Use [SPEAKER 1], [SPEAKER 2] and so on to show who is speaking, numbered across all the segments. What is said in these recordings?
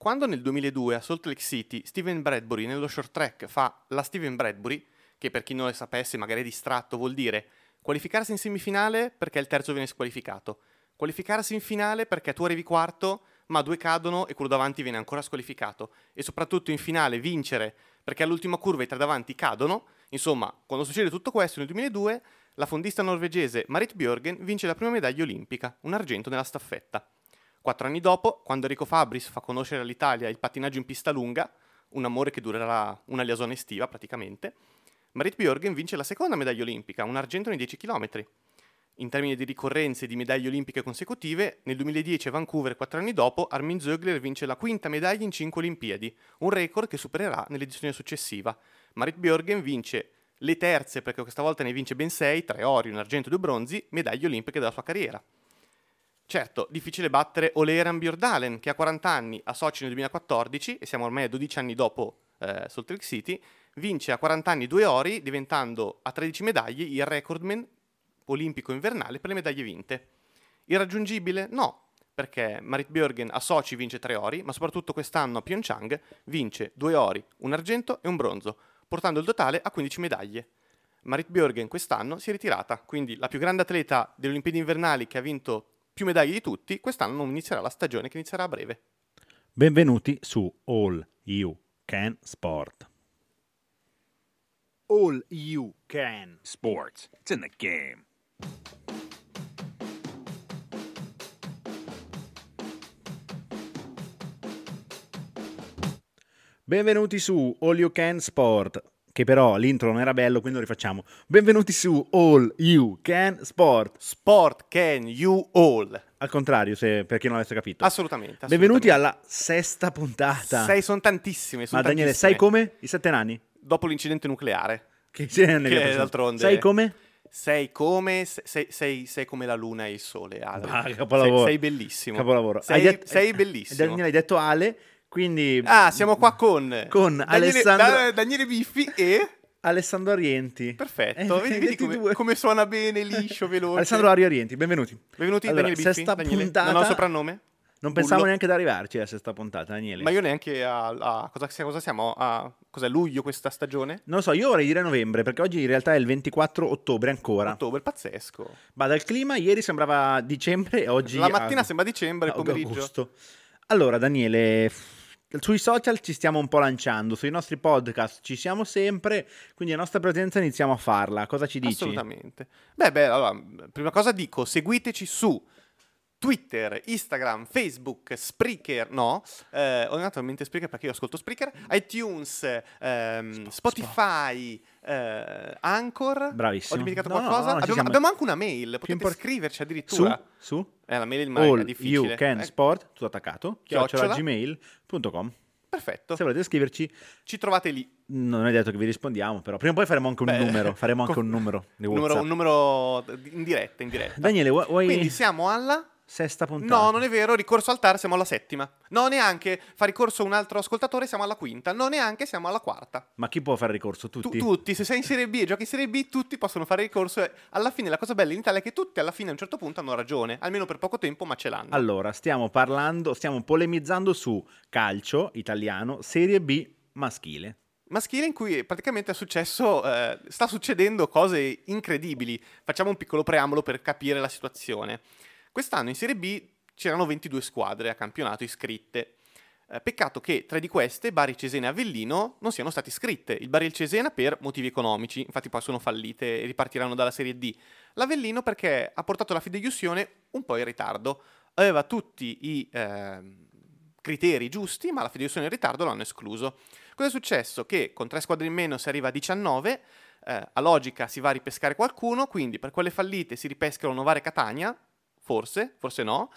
[SPEAKER 1] Quando nel 2002 a Salt Lake City Steven Bradbury nello short track fa la Steven Bradbury, che per chi non lo sapesse magari distratto vuol dire qualificarsi in semifinale perché il terzo viene squalificato, qualificarsi in finale perché tu arrivi quarto ma due cadono e quello davanti viene ancora squalificato e soprattutto in finale vincere perché all'ultima curva i tre davanti cadono. Insomma, quando succede tutto questo nel 2002, la fondista norvegese Marit Bjørgen vince la prima medaglia olimpica, un argento nella staffetta. Quattro anni dopo, quando Enrico Fabris fa conoscere all'Italia il pattinaggio in pista lunga, un amore che durerà una liaison estiva praticamente, Marit Bjørgen vince la seconda medaglia olimpica, un argento nei 10 km. In termini di ricorrenze e di medaglie olimpiche consecutive, nel 2010 a Vancouver, quattro anni dopo, Armin Zögler vince la quinta medaglia in cinque Olimpiadi, un record che supererà nell'edizione successiva. Marit Bjørgen vince le terze, perché questa volta ne vince ben sei, tre ori, un argento e due bronzi, medaglie olimpiche della sua carriera. Certo, difficile battere Oleran Bjordalen, che ha 40 anni, a Sochi nel 2014, e siamo ormai a 12 anni dopo eh, Salt Lake City, vince a 40 anni due ori, diventando a 13 medaglie il recordman olimpico invernale per le medaglie vinte. Irraggiungibile? No, perché Marit Björgen a Sochi vince tre ori, ma soprattutto quest'anno a Pyeongchang vince due ori, un argento e un bronzo, portando il totale a 15 medaglie. Marit Björgen quest'anno si è ritirata, quindi la più grande atleta delle Olimpiadi invernali che ha vinto più medaglie di tutti, quest'anno non inizierà la stagione che inizierà a breve.
[SPEAKER 2] Benvenuti su All You Can Sport.
[SPEAKER 3] All You Can
[SPEAKER 4] Sports. It's in the game.
[SPEAKER 2] Benvenuti su All You Can Sport. Che però l'intro non era bello, quindi lo rifacciamo. Benvenuti su All You Can Sport.
[SPEAKER 1] Sport can you all.
[SPEAKER 2] Al contrario, se, per chi non avesse capito.
[SPEAKER 1] Assolutamente.
[SPEAKER 2] Benvenuti
[SPEAKER 1] assolutamente.
[SPEAKER 2] alla sesta puntata.
[SPEAKER 1] Sei, sono tantissime. Sono
[SPEAKER 2] Ma Daniele,
[SPEAKER 1] tantissime.
[SPEAKER 2] sai come? I sette nani?
[SPEAKER 1] Dopo l'incidente nucleare.
[SPEAKER 2] Che,
[SPEAKER 1] Che d'altronde-
[SPEAKER 2] Sai come?
[SPEAKER 1] Sei come, sei, sei- sei come la luna e il sole, Ale.
[SPEAKER 2] Ah, capolavoro.
[SPEAKER 1] Sei, sei bellissimo.
[SPEAKER 2] Capolavoro.
[SPEAKER 1] Sei,
[SPEAKER 2] Hai detto-
[SPEAKER 1] sei
[SPEAKER 2] eh,
[SPEAKER 1] bellissimo.
[SPEAKER 2] Daniele, hai detto Ale, quindi...
[SPEAKER 1] Ah, siamo qua con...
[SPEAKER 2] Con
[SPEAKER 1] Daniele,
[SPEAKER 2] Alessandro-
[SPEAKER 1] Da- Daniele Biffi e...
[SPEAKER 2] Alessandro Arienti.
[SPEAKER 1] Perfetto,
[SPEAKER 2] Eh,
[SPEAKER 1] vedi, vedi come,
[SPEAKER 2] 22.
[SPEAKER 1] come suona bene, liscio, veloce.
[SPEAKER 2] Alessandro Ario Arienti, benvenuti.
[SPEAKER 1] Benvenuti,
[SPEAKER 2] Allora,
[SPEAKER 1] Daniele Biffi.
[SPEAKER 2] sesta
[SPEAKER 1] Daniele.
[SPEAKER 2] puntata-
[SPEAKER 1] Non ho soprannome?
[SPEAKER 2] Non pensavo
[SPEAKER 1] Bullo.
[SPEAKER 2] neanche ad arrivarci a sesta puntata, Daniele.
[SPEAKER 1] Ma io neanche a... a- cosa, cosa siamo? A... Cos'è, luglio questa stagione?
[SPEAKER 2] Non lo so, io vorrei dire novembre, perché oggi in realtà è il 24 ottobre ancora.
[SPEAKER 1] Ottobre, pazzesco.
[SPEAKER 2] Ma dal clima ieri sembrava dicembre e oggi...
[SPEAKER 1] La mattina
[SPEAKER 2] ag-
[SPEAKER 1] sembra dicembre, il pomeriggio.
[SPEAKER 2] agosto. Allora, Daniele, sui social ci stiamo un po' lanciando, sui nostri podcast ci siamo sempre, quindi la nostra presenza iniziamo a farla. Cosa ci dici?
[SPEAKER 1] Assolutamente. Beh, beh, allora, prima cosa dico, seguiteci su Twitter, Instagram, Facebook, Spreaker, no, eh, ho dato a mente Spreaker perché io ascolto Spreaker, iTunes, ehm, Spotify, eh, Anchor.
[SPEAKER 2] Bravissimo.
[SPEAKER 1] Ho dimenticato
[SPEAKER 2] No,
[SPEAKER 1] qualcosa?
[SPEAKER 2] no,
[SPEAKER 1] abbiamo, abbiamo anche una mail, potete
[SPEAKER 2] import-
[SPEAKER 1] scriverci
[SPEAKER 2] Su,
[SPEAKER 1] addirittura.
[SPEAKER 2] su,
[SPEAKER 1] Eh, la mail è
[SPEAKER 2] all
[SPEAKER 1] difficile.
[SPEAKER 2] you can
[SPEAKER 1] Eh,
[SPEAKER 2] sport, tutto attaccato,
[SPEAKER 1] Chiocciola.
[SPEAKER 2] gmail.com.
[SPEAKER 1] perfetto,
[SPEAKER 2] Se volete scriverci,
[SPEAKER 1] ci trovate lì.
[SPEAKER 2] non è detto che vi rispondiamo, però prima o poi faremo anche un
[SPEAKER 1] Beh,
[SPEAKER 2] numero, faremo anche un numero
[SPEAKER 1] numero, un numero in diretta, in diretta.
[SPEAKER 2] Daniele, vuoi-
[SPEAKER 1] Quindi siamo alla...
[SPEAKER 2] sesta puntata?
[SPEAKER 1] No, non è vero, ricorso al TAR siamo alla settima. No, neanche. Fa ricorso un altro ascoltatore siamo alla quinta. No, neanche siamo alla quarta.
[SPEAKER 2] Ma chi può fare ricorso?
[SPEAKER 1] Tu-
[SPEAKER 2] Tutti?
[SPEAKER 1] tutti, se sei in Serie B e giochi in Serie B, tutti possono fare ricorso. E alla fine la cosa bella in Italia è che tutti alla fine a un certo punto hanno ragione, almeno per poco tempo, ma ce l'hanno.
[SPEAKER 2] Allora, stiamo parlando, stiamo polemizzando su calcio italiano, Serie B maschile.
[SPEAKER 1] Maschile in cui praticamente è successo, eh, sta succedendo cose incredibili. Facciamo un piccolo preambolo per capire la situazione. Quest'anno in Serie B c'erano 22 squadre a campionato iscritte. Eh, peccato che tre di queste, Bari, Cesena e Avellino, non siano state iscritte. Il Bari e il Cesena per motivi economici, infatti poi sono fallite e ripartiranno dalla Serie D. L'Avellino perché ha portato la fideiussione un po' in ritardo. Aveva tutti i ehm, criteri giusti, ma la fideiussione in ritardo l'hanno escluso. Cosa è successo? Che con tre squadre in meno si arriva a 19, eh, a logica si va a ripescare qualcuno, quindi per quelle fallite si ripescano Novare e Catania, forse, forse no.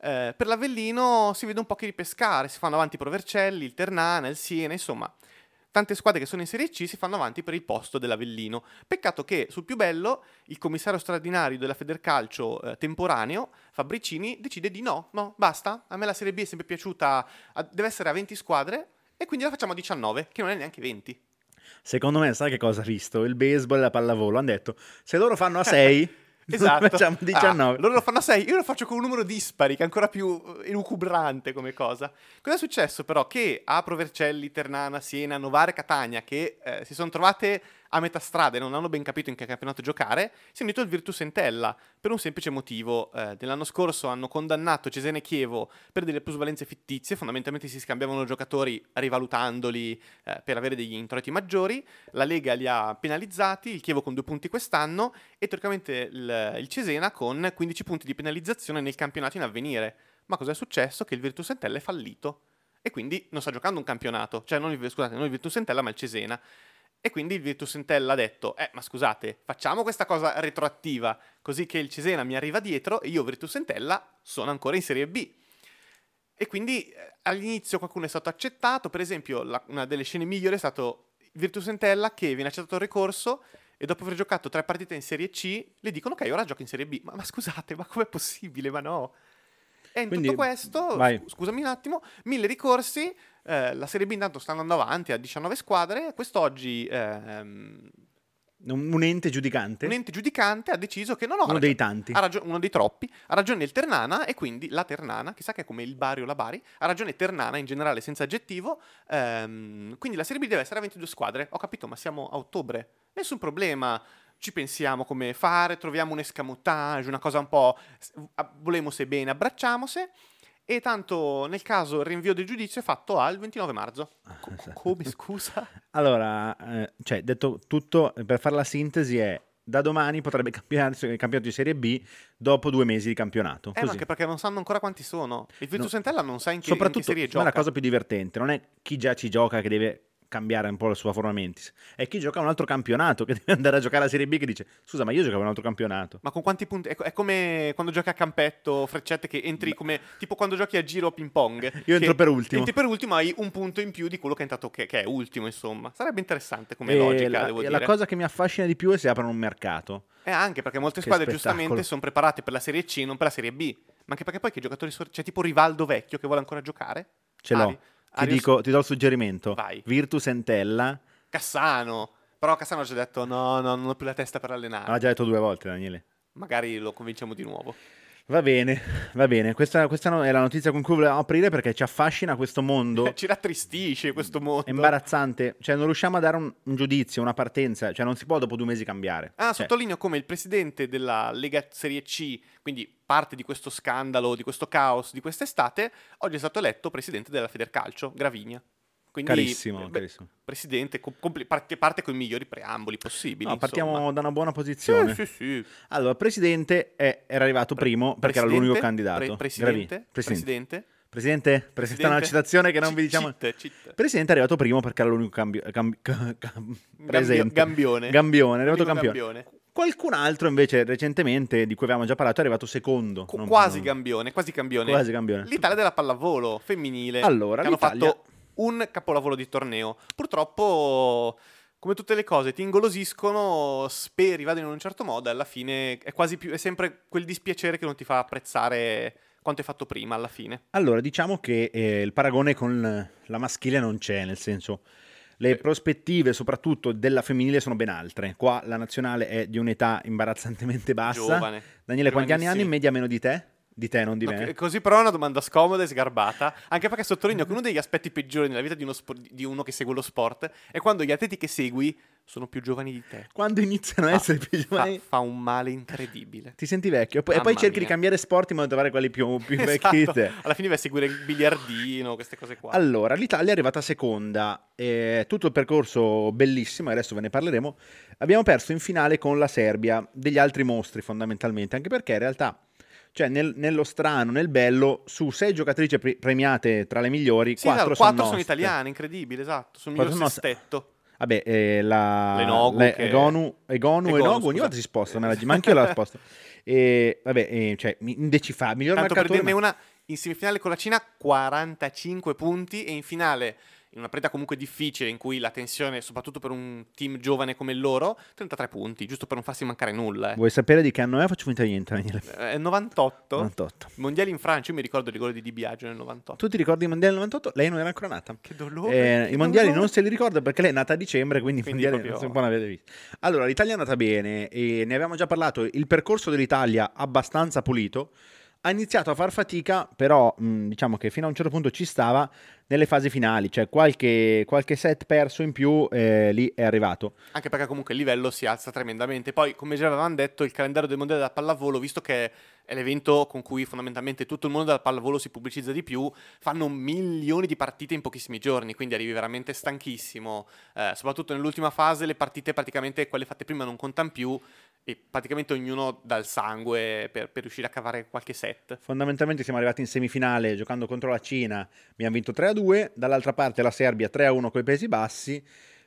[SPEAKER 1] Eh, per l'Avellino si vede un po' che ripescare, si fanno avanti i Provercelli, il Ternana, il Siena, insomma, tante squadre che sono in Serie C si fanno avanti per il posto dell'Avellino. Peccato che sul più bello il commissario straordinario della Federcalcio eh, temporaneo, Fabricini, decide di no, no, basta, a me la Serie B è sempre piaciuta, a- deve essere a 20 squadre e quindi la facciamo a 19, che non è neanche 20.
[SPEAKER 2] Secondo me, sai che cosa ha visto? Il baseball e la pallavolo. Hanno detto, se loro fanno a 6,
[SPEAKER 1] Esatto.
[SPEAKER 2] Facciamo 19.
[SPEAKER 1] Ah, loro lo fanno a 6, io lo faccio con un numero dispari, che è ancora più eh, elucubrante come cosa. Cosa è successo però? Che Apro, Vercelli, Ternana, Siena, Novare Catania, che eh, si sono trovate a metà strada e non hanno ben capito in che campionato giocare, si è unito il Virtus Entella per un semplice motivo. Eh, dell'anno scorso hanno condannato Cesena e Chievo per delle plusvalenze fittizie, fondamentalmente si scambiavano giocatori rivalutandoli eh, per avere degli introiti maggiori, la Lega li ha penalizzati, il Chievo con due punti quest'anno e teoricamente il, il Cesena con 15 punti di penalizzazione nel campionato in avvenire. Ma cosa è successo? Che il Virtus Entella è fallito e quindi non sta giocando un campionato, cioè non il, scusate, non il Virtus Entella ma il Cesena. E quindi il Virtus Entella ha detto, eh ma scusate, facciamo questa cosa retroattiva, così che il Cesena mi arriva dietro e io Virtus Entella sono ancora in Serie B. E quindi eh, all'inizio qualcuno è stato accettato, per esempio la- una delle scene migliori è stato Virtus Entella che viene accettato il ricorso e dopo aver giocato tre partite in Serie C le dicono ok ora giochi in Serie B. Ma, ma scusate, ma com'è possibile? Ma no. E in
[SPEAKER 2] Quindi-
[SPEAKER 1] tutto questo,
[SPEAKER 2] vai.
[SPEAKER 1] scu- scusami un attimo, mille ricorsi, eh, la Serie B intanto sta andando avanti a 19 squadre, quest'oggi ehm,
[SPEAKER 2] Un, ente giudicante?
[SPEAKER 1] un ente giudicante ha deciso che no, no,
[SPEAKER 2] Uno
[SPEAKER 1] ragione-
[SPEAKER 2] dei tanti.
[SPEAKER 1] ha ragione- uno dei troppi, ha ragione il Ternana e quindi la Ternana, chissà che è come il Bari o la Bari, ha ragione Ternana in generale senza aggettivo, ehm, quindi la Serie B deve essere a 22 squadre, ho capito, ma siamo a ottobre, nessun problema, ci pensiamo come fare, troviamo un escamotage, una cosa un po' volemose bene, abbracciamose, e tanto nel caso il rinvio del giudizio è fatto al 29 marzo. Co- come, scusa?
[SPEAKER 2] Allora, eh, cioè, detto tutto, per fare la sintesi è da domani potrebbe cambiarsi il campionato di Serie B dopo due mesi di campionato.
[SPEAKER 1] Eh,
[SPEAKER 2] Così.
[SPEAKER 1] anche perché non sanno ancora quanti sono. Il Virtus
[SPEAKER 2] No.
[SPEAKER 1] Entella non sa in che, in che
[SPEAKER 2] Soprattutto,
[SPEAKER 1] serie
[SPEAKER 2] ma
[SPEAKER 1] gioca.
[SPEAKER 2] la cosa più divertente non è chi già ci gioca che deve cambiare un po' la sua forma mentis, è chi gioca un altro campionato che deve andare a giocare la Serie B che dice scusa ma io giocavo un altro campionato.
[SPEAKER 1] Ma con quanti punti? È, come quando giochi a campetto, freccette, che entri come. tipo quando giochi a giro ping pong.
[SPEAKER 2] Io entro per ultimo.
[SPEAKER 1] Entri per ultimo, hai un punto in più di quello che è entrato, che, che è ultimo, insomma. Sarebbe interessante come
[SPEAKER 2] E
[SPEAKER 1] logica,
[SPEAKER 2] la,
[SPEAKER 1] devo dire.
[SPEAKER 2] la cosa che mi affascina di più è se aprono un mercato.
[SPEAKER 1] E anche perché molte
[SPEAKER 2] Che
[SPEAKER 1] squadre
[SPEAKER 2] spettacolo.
[SPEAKER 1] giustamente sono preparate per la Serie C, non per la Serie B. Ma anche perché poi che giocatori. C'è tipo Rivaldo vecchio che vuole ancora giocare?
[SPEAKER 2] Ce l'ho.
[SPEAKER 1] Ari-
[SPEAKER 2] Ti,
[SPEAKER 1] Arius
[SPEAKER 2] dico, ti do il suggerimento.
[SPEAKER 1] Vai.
[SPEAKER 2] Virtus Entella.
[SPEAKER 1] Cassano. Però Cassano ha già detto: no, no, non ho più la testa per allenare.
[SPEAKER 2] L'ha già detto due volte Daniele.
[SPEAKER 1] Magari lo convinciamo di nuovo.
[SPEAKER 2] Va bene, va bene. Questa, questa è la notizia con cui volevamo aprire perché ci affascina questo mondo
[SPEAKER 1] Ci rattristisce questo mondo.
[SPEAKER 2] imbarazzante. Cioè, non riusciamo a dare un, un giudizio, una partenza. Cioè, non si può dopo due mesi cambiare.
[SPEAKER 1] Ah,
[SPEAKER 2] Cioè,
[SPEAKER 1] sottolineo come il presidente della Lega Serie C, quindi parte di questo scandalo, di questo caos di quest'estate, oggi è stato eletto presidente della Federcalcio, Gravinia. Quindi,
[SPEAKER 2] Carissimo,
[SPEAKER 1] eh, beh,
[SPEAKER 2] carissimo.
[SPEAKER 1] presidente, com- compli- parte, parte con i migliori preamboli possibili.
[SPEAKER 2] No, partiamo da una buona posizione.
[SPEAKER 1] Sì, sì, sì.
[SPEAKER 2] Allora, presidente è- era arrivato primo perché era l'unico candidato.
[SPEAKER 1] pre- presidente, presidente,
[SPEAKER 2] Presidente.
[SPEAKER 1] presidente,
[SPEAKER 2] è una citazione che non
[SPEAKER 1] Ci-
[SPEAKER 2] vi diciamo.
[SPEAKER 1] cheat, cheat.
[SPEAKER 2] Presidente è arrivato primo perché era l'unico cambio, cam- ca- cam- presente.
[SPEAKER 1] Gambione.
[SPEAKER 2] Gambione, è arrivato campione. Qualcun altro invece recentemente, di cui avevamo già parlato, è arrivato secondo.
[SPEAKER 1] Qu-
[SPEAKER 2] Non-
[SPEAKER 1] quasi
[SPEAKER 2] non-
[SPEAKER 1] gambione, quasi campione.
[SPEAKER 2] Quasi campione.
[SPEAKER 1] L'Italia della pallavolo femminile.
[SPEAKER 2] Allora,
[SPEAKER 1] che hanno
[SPEAKER 2] l'Italia-
[SPEAKER 1] fatto un capolavoro di torneo. Purtroppo, come tutte le cose, ti ingolosiscono, speri vadano in un certo modo, e alla fine è quasi più, è sempre quel dispiacere che non ti fa apprezzare quanto hai fatto prima alla fine.
[SPEAKER 2] Allora, diciamo che eh, il paragone con la maschile non c'è, nel senso le prospettive soprattutto della femminile sono ben altre. Qua la nazionale è di un'età imbarazzantemente bassa.
[SPEAKER 1] Giovane.
[SPEAKER 2] Daniele, quanti anni hanno in media meno di te? Di te, non di
[SPEAKER 1] No,
[SPEAKER 2] me.
[SPEAKER 1] che- così però è una domanda scomoda e sgarbata, anche perché sottolineo che uno degli aspetti peggiori nella vita di uno, spo- di uno che segue lo sport è quando gli atleti che segui sono più giovani di te.
[SPEAKER 2] Quando iniziano a
[SPEAKER 1] Fa-
[SPEAKER 2] essere più
[SPEAKER 1] Fa,
[SPEAKER 2] giovani,
[SPEAKER 1] fa un male incredibile.
[SPEAKER 2] ti senti vecchio. E poi, e poi
[SPEAKER 1] Mamma
[SPEAKER 2] cerchi di cambiare sport in modo da trovare quelli più, più vecchi di
[SPEAKER 1] Esatto.
[SPEAKER 2] te.
[SPEAKER 1] Alla fine vai a seguire il biliardino, queste cose qua.
[SPEAKER 2] Allora, l'Italia è arrivata seconda, eh, tutto il percorso bellissimo, e adesso ve ne parleremo. Abbiamo perso in finale con la Serbia, degli altri mostri fondamentalmente, anche perché in realtà, cioè nel- nello strano, nel bello, su sei giocatrici pre- premiate tra le migliori,
[SPEAKER 1] sì,
[SPEAKER 2] quattro,
[SPEAKER 1] esatto,
[SPEAKER 2] sono,
[SPEAKER 1] quattro sono
[SPEAKER 2] nostre.
[SPEAKER 1] italiane, incredibile, esatto. Miglior
[SPEAKER 2] sono nostre.
[SPEAKER 1] sestetto.
[SPEAKER 2] Vabbè, eh, la,
[SPEAKER 1] L'Enogu
[SPEAKER 2] le-
[SPEAKER 1] che-
[SPEAKER 2] Egonu, Egonu,
[SPEAKER 1] Egonu,
[SPEAKER 2] Enogu, ogni volta si sposta, ma ma anche io la sposto. E, vabbè, eh, cioè, indecifabile, miglior
[SPEAKER 1] Tanto per dirne
[SPEAKER 2] ma-
[SPEAKER 1] una, in semifinale con la Cina 45 punti e in finale in una partita comunque difficile in cui la tensione, soprattutto per un team giovane come il loro, 33 punti, giusto per non farsi mancare nulla. Eh.
[SPEAKER 2] Vuoi sapere di che anno è? Faccio finta di niente, Daniele.
[SPEAKER 1] Eh, 98?
[SPEAKER 2] 98.
[SPEAKER 1] Mondiali in Francia, io mi ricordo il rigore di Di Biagio nel 98.
[SPEAKER 2] Tu ti ricordi i mondiali del 98? Lei non era ancora nata.
[SPEAKER 1] Che dolore.
[SPEAKER 2] Eh,
[SPEAKER 1] che
[SPEAKER 2] I mondiali
[SPEAKER 1] dolore.
[SPEAKER 2] non se li ricorda perché lei è nata a dicembre, quindi, i
[SPEAKER 1] Quindi
[SPEAKER 2] mondiali
[SPEAKER 1] proprio-
[SPEAKER 2] non si può avere visti. Allora, l'Italia è andata bene e ne abbiamo già parlato. Il percorso dell'Italia abbastanza pulito. Ha iniziato a far fatica, però mh, diciamo che fino a un certo punto ci stava nelle fasi finali, cioè qualche, qualche set perso in più eh, lì è arrivato.
[SPEAKER 1] Anche perché comunque il livello si alza tremendamente. Poi, come già avevamo detto, il calendario del mondiale della pallavolo, visto che è l'evento con cui fondamentalmente tutto il mondo della pallavolo si pubblicizza di più, fanno milioni di partite in pochissimi giorni, quindi arrivi veramente stanchissimo. Eh, soprattutto nell'ultima fase le partite praticamente quelle fatte prima non contano più e praticamente ognuno dà il sangue per, per riuscire a cavare qualche set.
[SPEAKER 2] Fondamentalmente siamo arrivati in semifinale giocando contro la Cina, abbiamo vinto 3-2, dall'altra parte la Serbia 3-1 con i Paesi Bassi,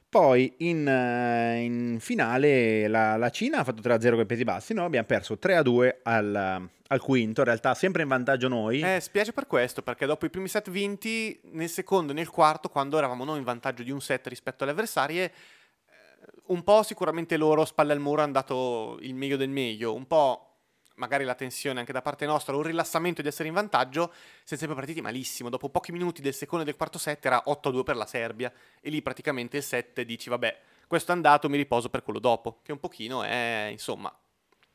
[SPEAKER 2] poi in, eh, in finale la, la Cina ha fatto 3-0 con i Paesi Bassi, noi abbiamo perso 3-2 al, al quinto, in realtà sempre in vantaggio noi.
[SPEAKER 1] Eh, spiace per questo, perché dopo i primi set vinti, nel secondo e nel quarto, quando eravamo noi in vantaggio di un set rispetto alle avversarie, un po' sicuramente loro, spalle al muro, hanno dato il meglio del meglio, un po' magari la tensione anche da parte nostra, un rilassamento di essere in vantaggio, siamo sempre partiti malissimo. Dopo pochi minuti del secondo e del quarto set era 8-2 per la Serbia, e lì praticamente il set dici, vabbè, questo è andato, mi riposo per quello dopo, che un pochino è, insomma,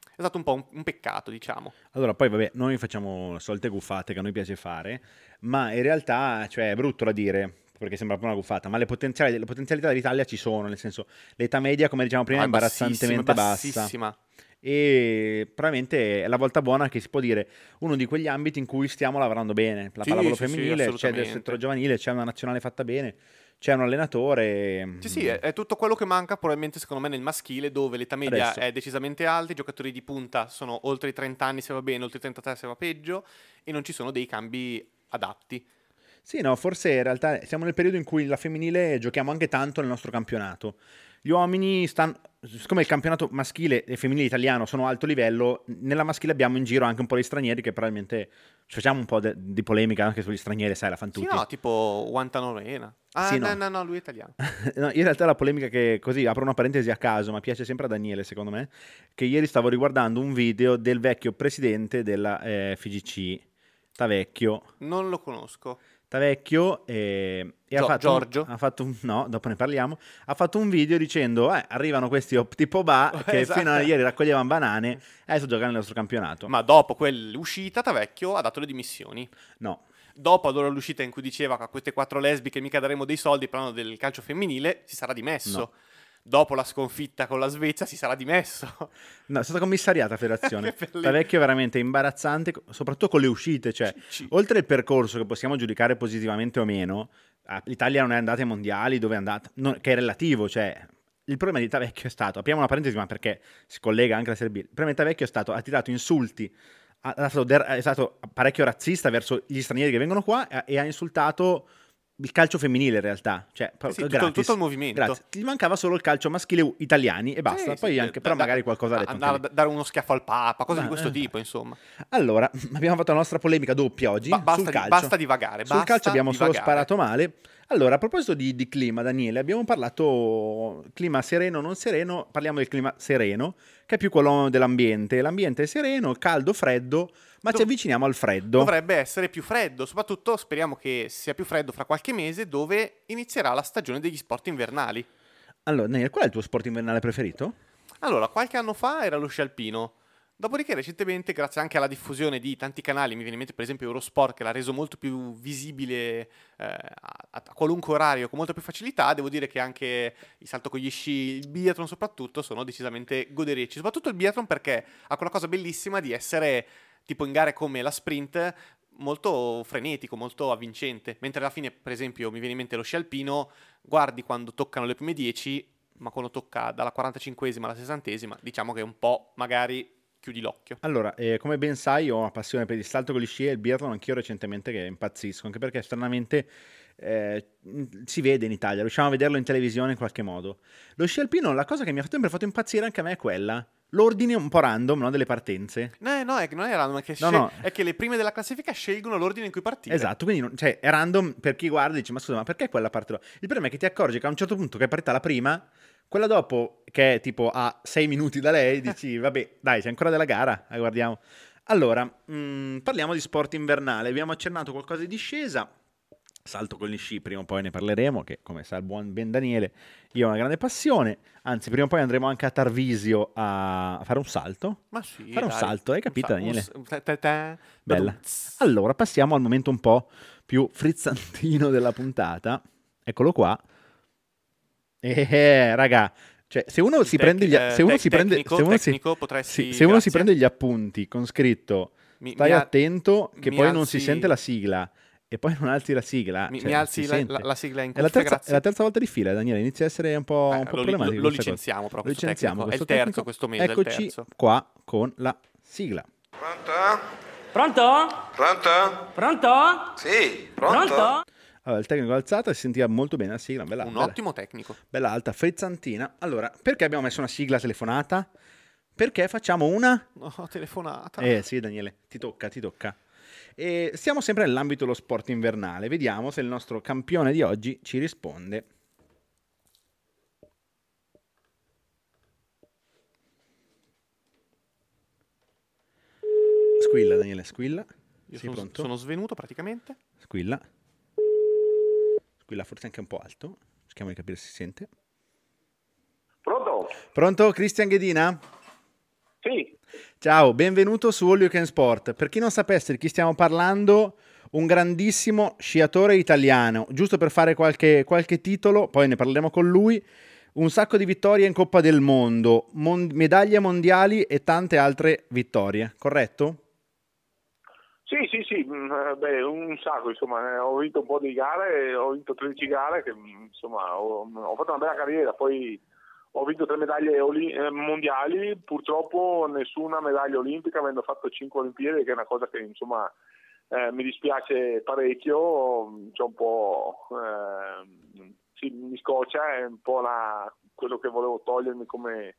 [SPEAKER 1] è stato un po' un, un peccato, diciamo.
[SPEAKER 2] Allora, poi vabbè, noi facciamo solite guffate che a noi piace fare, ma in realtà, cioè, è brutto da dire, perché sembra proprio una guffata, ma le, potenziali- le potenzialità dell'Italia ci sono, nel senso, l'età media, come diciamo prima,
[SPEAKER 1] No,
[SPEAKER 2] è imbarazzantemente
[SPEAKER 1] bassissima,
[SPEAKER 2] bassa.
[SPEAKER 1] bassissima.
[SPEAKER 2] E probabilmente è la volta buona che si può dire uno di quegli ambiti in cui stiamo lavorando bene. La
[SPEAKER 1] Sì,
[SPEAKER 2] pallavolo
[SPEAKER 1] sì, sì,
[SPEAKER 2] femminile, c'è del settore giovanile, c'è una nazionale fatta bene, c'è un allenatore.
[SPEAKER 1] Sì, sì, è, è tutto quello che manca probabilmente secondo me nel maschile dove l'età media
[SPEAKER 2] Adesso.
[SPEAKER 1] è decisamente alta, i giocatori di punta sono oltre i 30 anni se va bene, oltre i 33 se va peggio e non ci sono dei cambi adatti.
[SPEAKER 2] Sì, no, forse in realtà siamo nel periodo in cui la femminile giochiamo anche tanto nel nostro campionato. Gli uomini stanno, siccome il campionato maschile e femminile italiano sono alto livello, nella maschile abbiamo in giro anche un po' di stranieri che probabilmente ci facciamo un po' de- di polemica anche sugli stranieri, sai, la fanno
[SPEAKER 1] Sì, no, tipo Guantanamera. Ah,
[SPEAKER 2] Sì,
[SPEAKER 1] no,
[SPEAKER 2] no.
[SPEAKER 1] no, no, lui è italiano.
[SPEAKER 2] No, in realtà la polemica che così apro una parentesi a caso, ma piace sempre a Daniele, secondo me, che ieri stavo riguardando un video del vecchio presidente della eh, FGC, Tavecchio.
[SPEAKER 1] Non lo conosco.
[SPEAKER 2] Tavecchio eh, e ha
[SPEAKER 1] Gio-
[SPEAKER 2] fatto un-
[SPEAKER 1] Giorgio?
[SPEAKER 2] ha fatto un, no, dopo ne parliamo. Ha fatto un video dicendo: eh, arrivano questi op- tipo ba che
[SPEAKER 1] Esatto.
[SPEAKER 2] fino a ieri raccoglievano banane e adesso giocano nel nostro campionato.
[SPEAKER 1] Ma dopo quell'uscita Tavecchio ha dato le dimissioni.
[SPEAKER 2] No,
[SPEAKER 1] Dopo allora l'uscita in cui diceva che a queste quattro lesbiche mica daremo dei soldi parlando del calcio femminile, si sarà dimesso.
[SPEAKER 2] No.
[SPEAKER 1] Dopo la sconfitta con la Svezia si sarà dimesso.
[SPEAKER 2] no, è stata commissariata la federazione. È veramente imbarazzante, soprattutto con le uscite. Cioè,
[SPEAKER 1] Ci-
[SPEAKER 2] oltre il percorso che possiamo giudicare positivamente o meno, l'Italia non è andata ai mondiali dove è andata, no, che è relativo, cioè il problema di Tavecchio è stato, apriamo una parentesi ma perché si collega anche alla Serie B, il problema di Tavecchio è stato, ha tirato insulti, ha stato è stato parecchio razzista verso gli stranieri che vengono qua e ha insultato il calcio femminile in realtà, cioè
[SPEAKER 1] Sì, sì, tutto, tutto il movimento.
[SPEAKER 2] grazie. Gli mancava solo il calcio maschile italiani e basta,
[SPEAKER 1] Sì,
[SPEAKER 2] poi
[SPEAKER 1] sì,
[SPEAKER 2] anche,
[SPEAKER 1] da-
[SPEAKER 2] però
[SPEAKER 1] da-
[SPEAKER 2] magari qualcosa ha detto anche
[SPEAKER 1] Andare
[SPEAKER 2] lì.
[SPEAKER 1] a dare uno schiaffo al Papa, cose
[SPEAKER 2] Ma-
[SPEAKER 1] di questo
[SPEAKER 2] eh.
[SPEAKER 1] tipo, insomma.
[SPEAKER 2] Allora, abbiamo fatto la nostra polemica doppia oggi
[SPEAKER 1] Ba- basta,
[SPEAKER 2] sul calcio.
[SPEAKER 1] basta divagare.
[SPEAKER 2] Sul
[SPEAKER 1] basta
[SPEAKER 2] calcio abbiamo solo
[SPEAKER 1] divagare.
[SPEAKER 2] sparato male. Allora, a proposito di, di clima, Daniele, abbiamo parlato clima sereno o non sereno, parliamo del clima sereno, che è più quello dell'ambiente. L'ambiente è sereno, caldo, freddo, ma ci
[SPEAKER 1] Dov-
[SPEAKER 2] avviciniamo al freddo.
[SPEAKER 1] Dovrebbe essere più freddo, soprattutto speriamo che sia più freddo fra qualche mese dove inizierà la stagione degli sport invernali.
[SPEAKER 2] Allora, Daniele, qual è il tuo sport invernale preferito?
[SPEAKER 1] Allora, qualche anno fa era lo sci alpino. Dopodiché, recentemente, grazie anche alla diffusione di tanti canali, mi viene in mente per esempio Eurosport, che l'ha reso molto più visibile eh, a, a qualunque orario, con molta più facilità, devo dire che anche il salto con gli sci, il biathlon soprattutto, sono decisamente goderecci. Soprattutto il biathlon perché ha quella cosa bellissima di essere, tipo in gare come la sprint, molto frenetico, molto avvincente. Mentre alla fine, per esempio, mi viene in mente lo sci alpino, guardi quando toccano le prime 10, ma quando tocca dalla 45esima alla 60esima, diciamo che un po' magari chiudi l'occhio.
[SPEAKER 2] Allora, eh, come ben sai, ho una passione per il salto con gli sci e il biathlon anch'io recentemente che impazzisco, anche perché stranamente eh, si vede in Italia, riusciamo a vederlo in televisione in qualche modo. Lo sci alpino, la cosa che mi ha sempre fatto impazzire anche a me è quella, l'ordine un po' random no, delle partenze.
[SPEAKER 1] No, no, è che non è random, è che,
[SPEAKER 2] No,
[SPEAKER 1] scel-
[SPEAKER 2] no.
[SPEAKER 1] è che le prime della classifica scelgono l'ordine in cui partire.
[SPEAKER 2] Esatto, quindi non- cioè, è random per chi guarda e dice ma scusa ma perché quella parte là? Il problema è che ti accorgi che a un certo punto che è partita la prima, quella dopo che è tipo a 6 minuti da lei, dici vabbè dai c'è ancora della gara, la guardiamo. Allora, mh, parliamo di sport invernale, abbiamo accennato qualcosa di discesa, salto con gli sci, prima o poi ne parleremo, che come sa il buon Ben Daniele, io ho una grande passione, anzi prima o poi andremo anche a Tarvisio a fare un salto.
[SPEAKER 1] Ma sì,
[SPEAKER 2] Fare un
[SPEAKER 1] dai.
[SPEAKER 2] salto, hai capito, Daniele?
[SPEAKER 1] un s- ta- ta- ta-
[SPEAKER 2] Bella. Allora, passiamo al momento un po' più frizzantino della puntata. Eccolo qua. Eh, raga, cioè, se uno si
[SPEAKER 1] Tec-
[SPEAKER 2] prende gli, se uno
[SPEAKER 1] tec-
[SPEAKER 2] si prende,
[SPEAKER 1] tecnico,
[SPEAKER 2] se uno si,
[SPEAKER 1] tecnico, potresti-
[SPEAKER 2] sì, se uno si
[SPEAKER 1] grazie.
[SPEAKER 2] prende gli appunti con scritto
[SPEAKER 1] Mi-
[SPEAKER 2] stai
[SPEAKER 1] mi
[SPEAKER 2] attento che poi non si
[SPEAKER 1] alzi-
[SPEAKER 2] sente la sigla e poi non alzi la sigla.
[SPEAKER 1] Mi,
[SPEAKER 2] cioè,
[SPEAKER 1] mi alzi la, la- la sigla in
[SPEAKER 2] È la,
[SPEAKER 1] cuffia,
[SPEAKER 2] terza, è la terza volta di fila, Daniele. Inizia a essere un po',
[SPEAKER 1] Eh,
[SPEAKER 2] un po'
[SPEAKER 1] lo,
[SPEAKER 2] problematico.
[SPEAKER 1] lo
[SPEAKER 2] cosa.
[SPEAKER 1] licenziamo però
[SPEAKER 2] Lo
[SPEAKER 1] questo
[SPEAKER 2] licenziamo.
[SPEAKER 1] tecnico. È il
[SPEAKER 2] questo
[SPEAKER 1] terzo
[SPEAKER 2] tecnico.
[SPEAKER 1] questo mese,
[SPEAKER 2] Eccoci qua con la sigla.
[SPEAKER 5] Pronto?
[SPEAKER 6] Pronto?
[SPEAKER 5] Pronto?
[SPEAKER 6] Pronto?
[SPEAKER 5] Sì, pronto?
[SPEAKER 6] Pronto?
[SPEAKER 2] Allora, il tecnico alzata si sentiva molto bene la sigla, bella,
[SPEAKER 1] Un
[SPEAKER 2] bella-
[SPEAKER 1] ottimo tecnico.
[SPEAKER 2] bella alta, frizzantina. Allora, perché abbiamo messo una sigla telefonata? Perché facciamo una...
[SPEAKER 1] No, telefonata.
[SPEAKER 2] Eh sì, Daniele, ti tocca, ti tocca. E siamo sempre nell'ambito dello sport invernale. Vediamo se il nostro campione di oggi ci risponde. Squilla, Daniele, squilla.
[SPEAKER 1] Io sono, sono svenuto praticamente.
[SPEAKER 2] Squilla. Squilla forse anche un po' alto. Cerchiamo di capire se si sente.
[SPEAKER 7] Pronto?
[SPEAKER 2] Pronto, Cristian Ghedina?
[SPEAKER 7] Sì,
[SPEAKER 2] Ciao, benvenuto su All You Can Sport. Per chi non sapesse di chi stiamo parlando, un grandissimo sciatore italiano, giusto per fare qualche, qualche titolo, poi ne parleremo con lui, un sacco di vittorie in Coppa del Mondo, mon- medaglie mondiali e tante altre vittorie, corretto?
[SPEAKER 7] Sì, sì, sì, mm, eh, beh, un sacco, insomma, eh, ho vinto un po' di gare, ho vinto 13 gare, che mm, insomma, ho, ho fatto una bella carriera, poi ho vinto tre medaglie oli- eh, mondiali, purtroppo nessuna medaglia olimpica, avendo fatto 5 Olimpiadi, che è una cosa che insomma eh, mi dispiace parecchio, mm, c'è un po', eh, sì, mi scoccia, è un po' la- quello che volevo togliermi come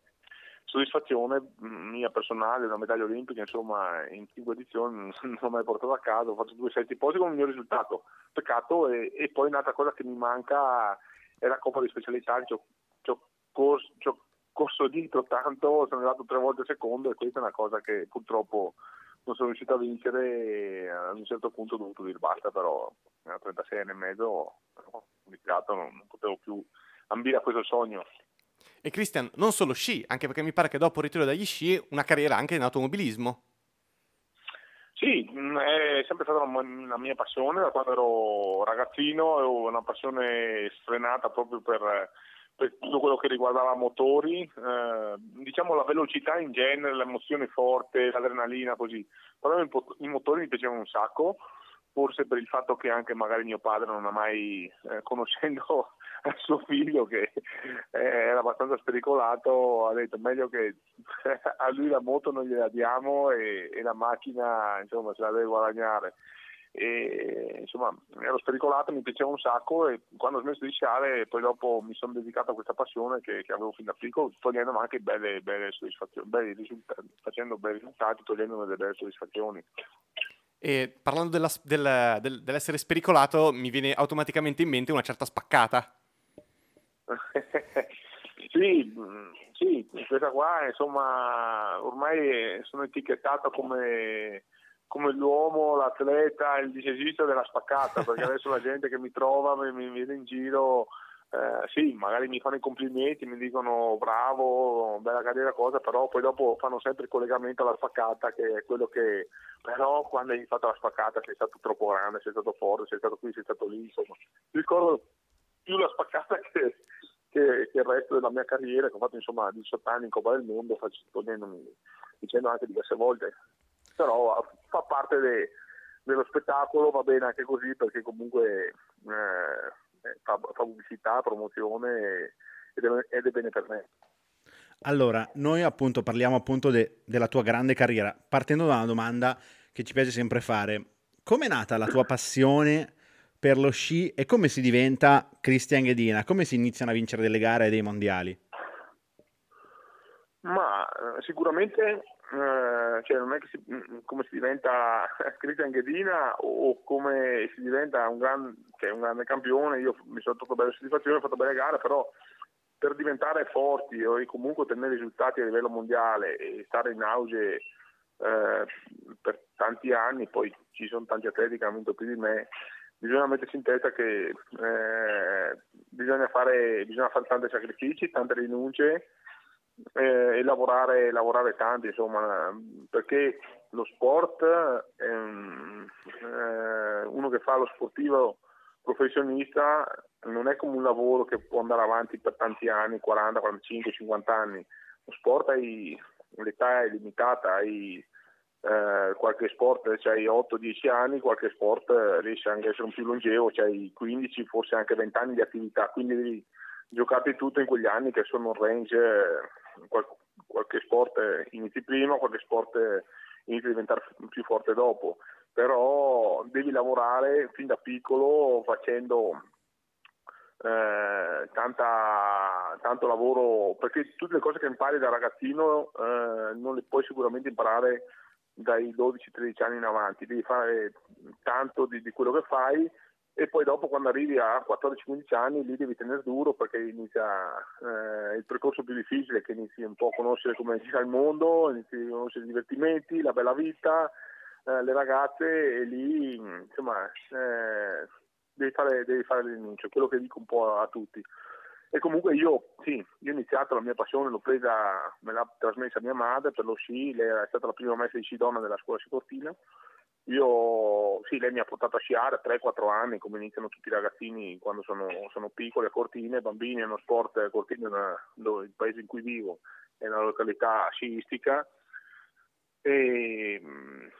[SPEAKER 7] soddisfazione mia personale, una medaglia olimpica, insomma, in cinque edizioni non l'ho mai portato a casa, ho fatto due setti posti con un mio risultato, peccato, e, e poi un'altra cosa che mi manca è la Coppa di specialità, ci ho, ci ho corso, ci ho corso dietro tanto, sono arrivato tre volte secondo e questa è una cosa che purtroppo non sono riuscito a vincere e ad un certo punto ho dovuto dire basta, però a 36 anni e mezzo ho non, non potevo più ambire a questo sogno.
[SPEAKER 1] E Christian, non solo sci, anche perché mi pare che dopo il ritiro dagli sci, una carriera anche in automobilismo.
[SPEAKER 7] Sì, mh, è sempre stata una, mia passione da quando ero ragazzino, avevo una passione sfrenata proprio per, per tutto quello che riguardava motori, eh, diciamo la velocità in genere, l'emozione forte, l'adrenalina così, però i motori mi piacevano un sacco, forse per il fatto che anche magari mio padre non ha mai, eh, conoscendo suo figlio che eh, era abbastanza spericolato, ha detto meglio che a lui la moto non gliela diamo e, e la macchina insomma se la deve guadagnare. E, insomma ero spericolato, mi piaceva un sacco e quando ho smesso di sciare poi dopo mi sono dedicato a questa passione che, che avevo fin da piccolo, togliendomi anche belle, belle soddisfazioni, belli risultati, facendo bei risultati, togliendomi delle belle soddisfazioni.
[SPEAKER 1] E parlando della- del- del- dell'essere spericolato, mi viene automaticamente in mente una certa spaccata.
[SPEAKER 7] sì, sì, questa qua insomma ormai sono etichettato come, come l'uomo, l'atleta, il disesista della spaccata, perché adesso la gente che mi trova, mi, mi vede in giro, eh, sì, magari mi fanno i complimenti, mi dicono bravo, bella carriera, cosa, però poi dopo fanno sempre il collegamento alla spaccata, che è quello che però quando hai fatto la spaccata sei stato troppo grande, sei stato forte, sei stato qui, sei stato lì, insomma, ricordo più la spaccata che, che, che il resto della mia carriera, che ho fatto insomma 18 anni in Coppa del Mondo, togliendomi- dicendo anche diverse volte, però fa parte de- dello spettacolo, va bene anche così perché comunque eh, fa, fa pubblicità, promozione ed è, ed è bene per me.
[SPEAKER 2] Allora, noi appunto parliamo appunto de- della tua grande carriera, partendo da una domanda che ci piace sempre fare. Com'è nata la tua passione per lo sci e come si diventa Cristian Ghedina? Come si iniziano a vincere delle gare e dei mondiali?
[SPEAKER 7] Ma eh, sicuramente eh, cioè non è che si, mm, come si diventa Cristian Ghedina o come si diventa un, gran, cioè un grande campione, io mi sono trovato belle soddisfazioni, ho fatto belle gare, però per diventare forti o comunque ottenere risultati a livello mondiale e stare in auge eh, per tanti anni, poi ci sono tanti atleti che hanno vinto più di me, bisogna mettersi in testa che eh, bisogna, fare, bisogna fare tanti sacrifici, tante rinunce eh, e lavorare, lavorare tanto, insomma, perché lo sport un, eh, uno che fa lo sportivo professionista non è come un lavoro che può andare avanti per tanti anni, 40, 45, 50 anni. Lo sport hai, l'età è limitata, hai eh, qualche sport c'hai 8-10 anni, qualche sport eh, riesce anche a essere un più longevo, c'hai 15, forse anche 20 anni di attività, quindi devi giocare tutto in quegli anni che sono un range, eh, qual- qualche sport inizi prima, qualche sport inizi a diventare più forte dopo, però devi lavorare fin da piccolo facendo eh, tanta, tanto lavoro, perché tutte le cose che impari da ragazzino eh, non le puoi sicuramente imparare dai 12-13 anni in avanti, devi fare tanto di, di, quello che fai e poi dopo quando arrivi a 14-15 anni lì devi tenere duro perché inizia eh, il percorso più difficile che inizi un po' a conoscere come gira il mondo, inizi a conoscere i divertimenti, la bella vita, eh, le ragazze e lì insomma eh, devi, fare, devi fare l'inizio, quello che dico un po' a tutti. E comunque io, sì, io ho iniziato la mia passione, l'ho presa, me l'ha trasmessa mia madre per lo sci, lei è stata la prima maestra di sci donna della scuola Sicortina. Io, sì, lei mi ha portato a sciare a 3-4 anni, come iniziano tutti i ragazzini quando sono, sono piccoli a Cortine, bambini hanno sport, Cortine è il paese in cui vivo, è una località sciistica e,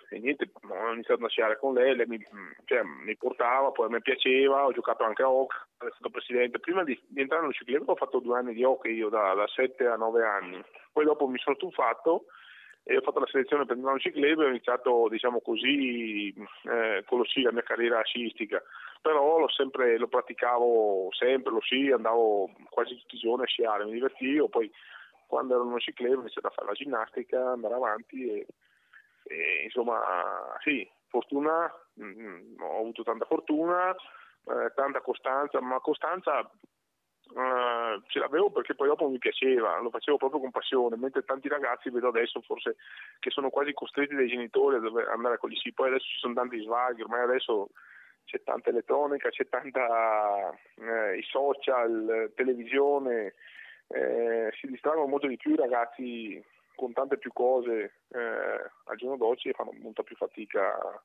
[SPEAKER 7] e, niente, ho iniziato a sciare con lei, lei mi, cioè, mi, portava, poi a me piaceva, ho giocato anche a hockey, sono stato presidente. Prima di, di entrare nello ciclismo ho fatto due anni di hockey io da, da 7 a 9 anni, poi dopo mi sono stufato e ho fatto la selezione per entrare nello ciclismo e ho iniziato diciamo così eh, con lo sci la mia carriera sciistica però lo, sempre, lo praticavo sempre lo sci andavo quasi tutti i giorni a sciare mi divertivo poi quando ero uno ciclero ho iniziato fare la ginnastica, andare avanti e, e insomma sì, fortuna, mh, mm, ho avuto tanta fortuna, eh, tanta costanza, ma costanza Uh, ce l'avevo perché poi dopo mi piaceva, lo facevo proprio con passione, mentre tanti ragazzi vedo adesso forse che sono quasi costretti dai genitori a andare con gli sci, poi adesso ci sono tanti svaghi, ormai adesso c'è tanta elettronica, c'è tanta eh, i social, televisione, eh, si distraggono molto di più i ragazzi con tante più cose eh, al giorno d'oggi e fanno molta più fatica a,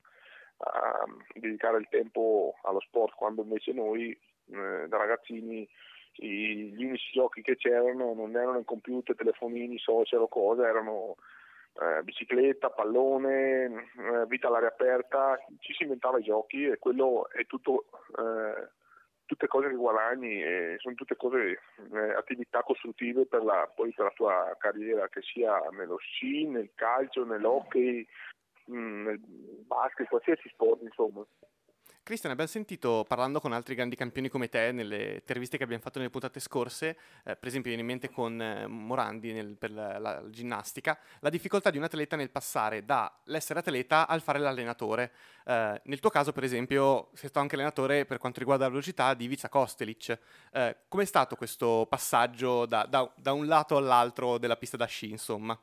[SPEAKER 7] a, dedicare il tempo allo sport, quando invece noi eh, da ragazzini i, gli unici giochi che c'erano non erano il computer, telefonini, social o cose, erano eh, bicicletta, pallone, eh, vita all'aria aperta, ci si inventava i giochi e quello è tutto eh, tutte cose che guadagni e sono tutte cose, eh, attività costruttive per la, poi per la tua carriera, che sia nello sci, nel calcio, nell'hockey, mh, mm, nel basket, qualsiasi sport insomma.
[SPEAKER 1] Cristian, abbiamo sentito parlando con altri grandi campioni come te nelle interviste che abbiamo fatto nelle puntate scorse, eh, per esempio viene in mente con eh, Morandi nel, per la, la, ginnastica, la difficoltà di un atleta nel passare dall'essere atleta al fare l'allenatore. Eh, nel tuo caso, per esempio, sei stato anche allenatore per quanto riguarda la velocità di Viza Kostelic. Eh, com'è stato questo passaggio da, da, da un lato all'altro della pista da sci, insomma?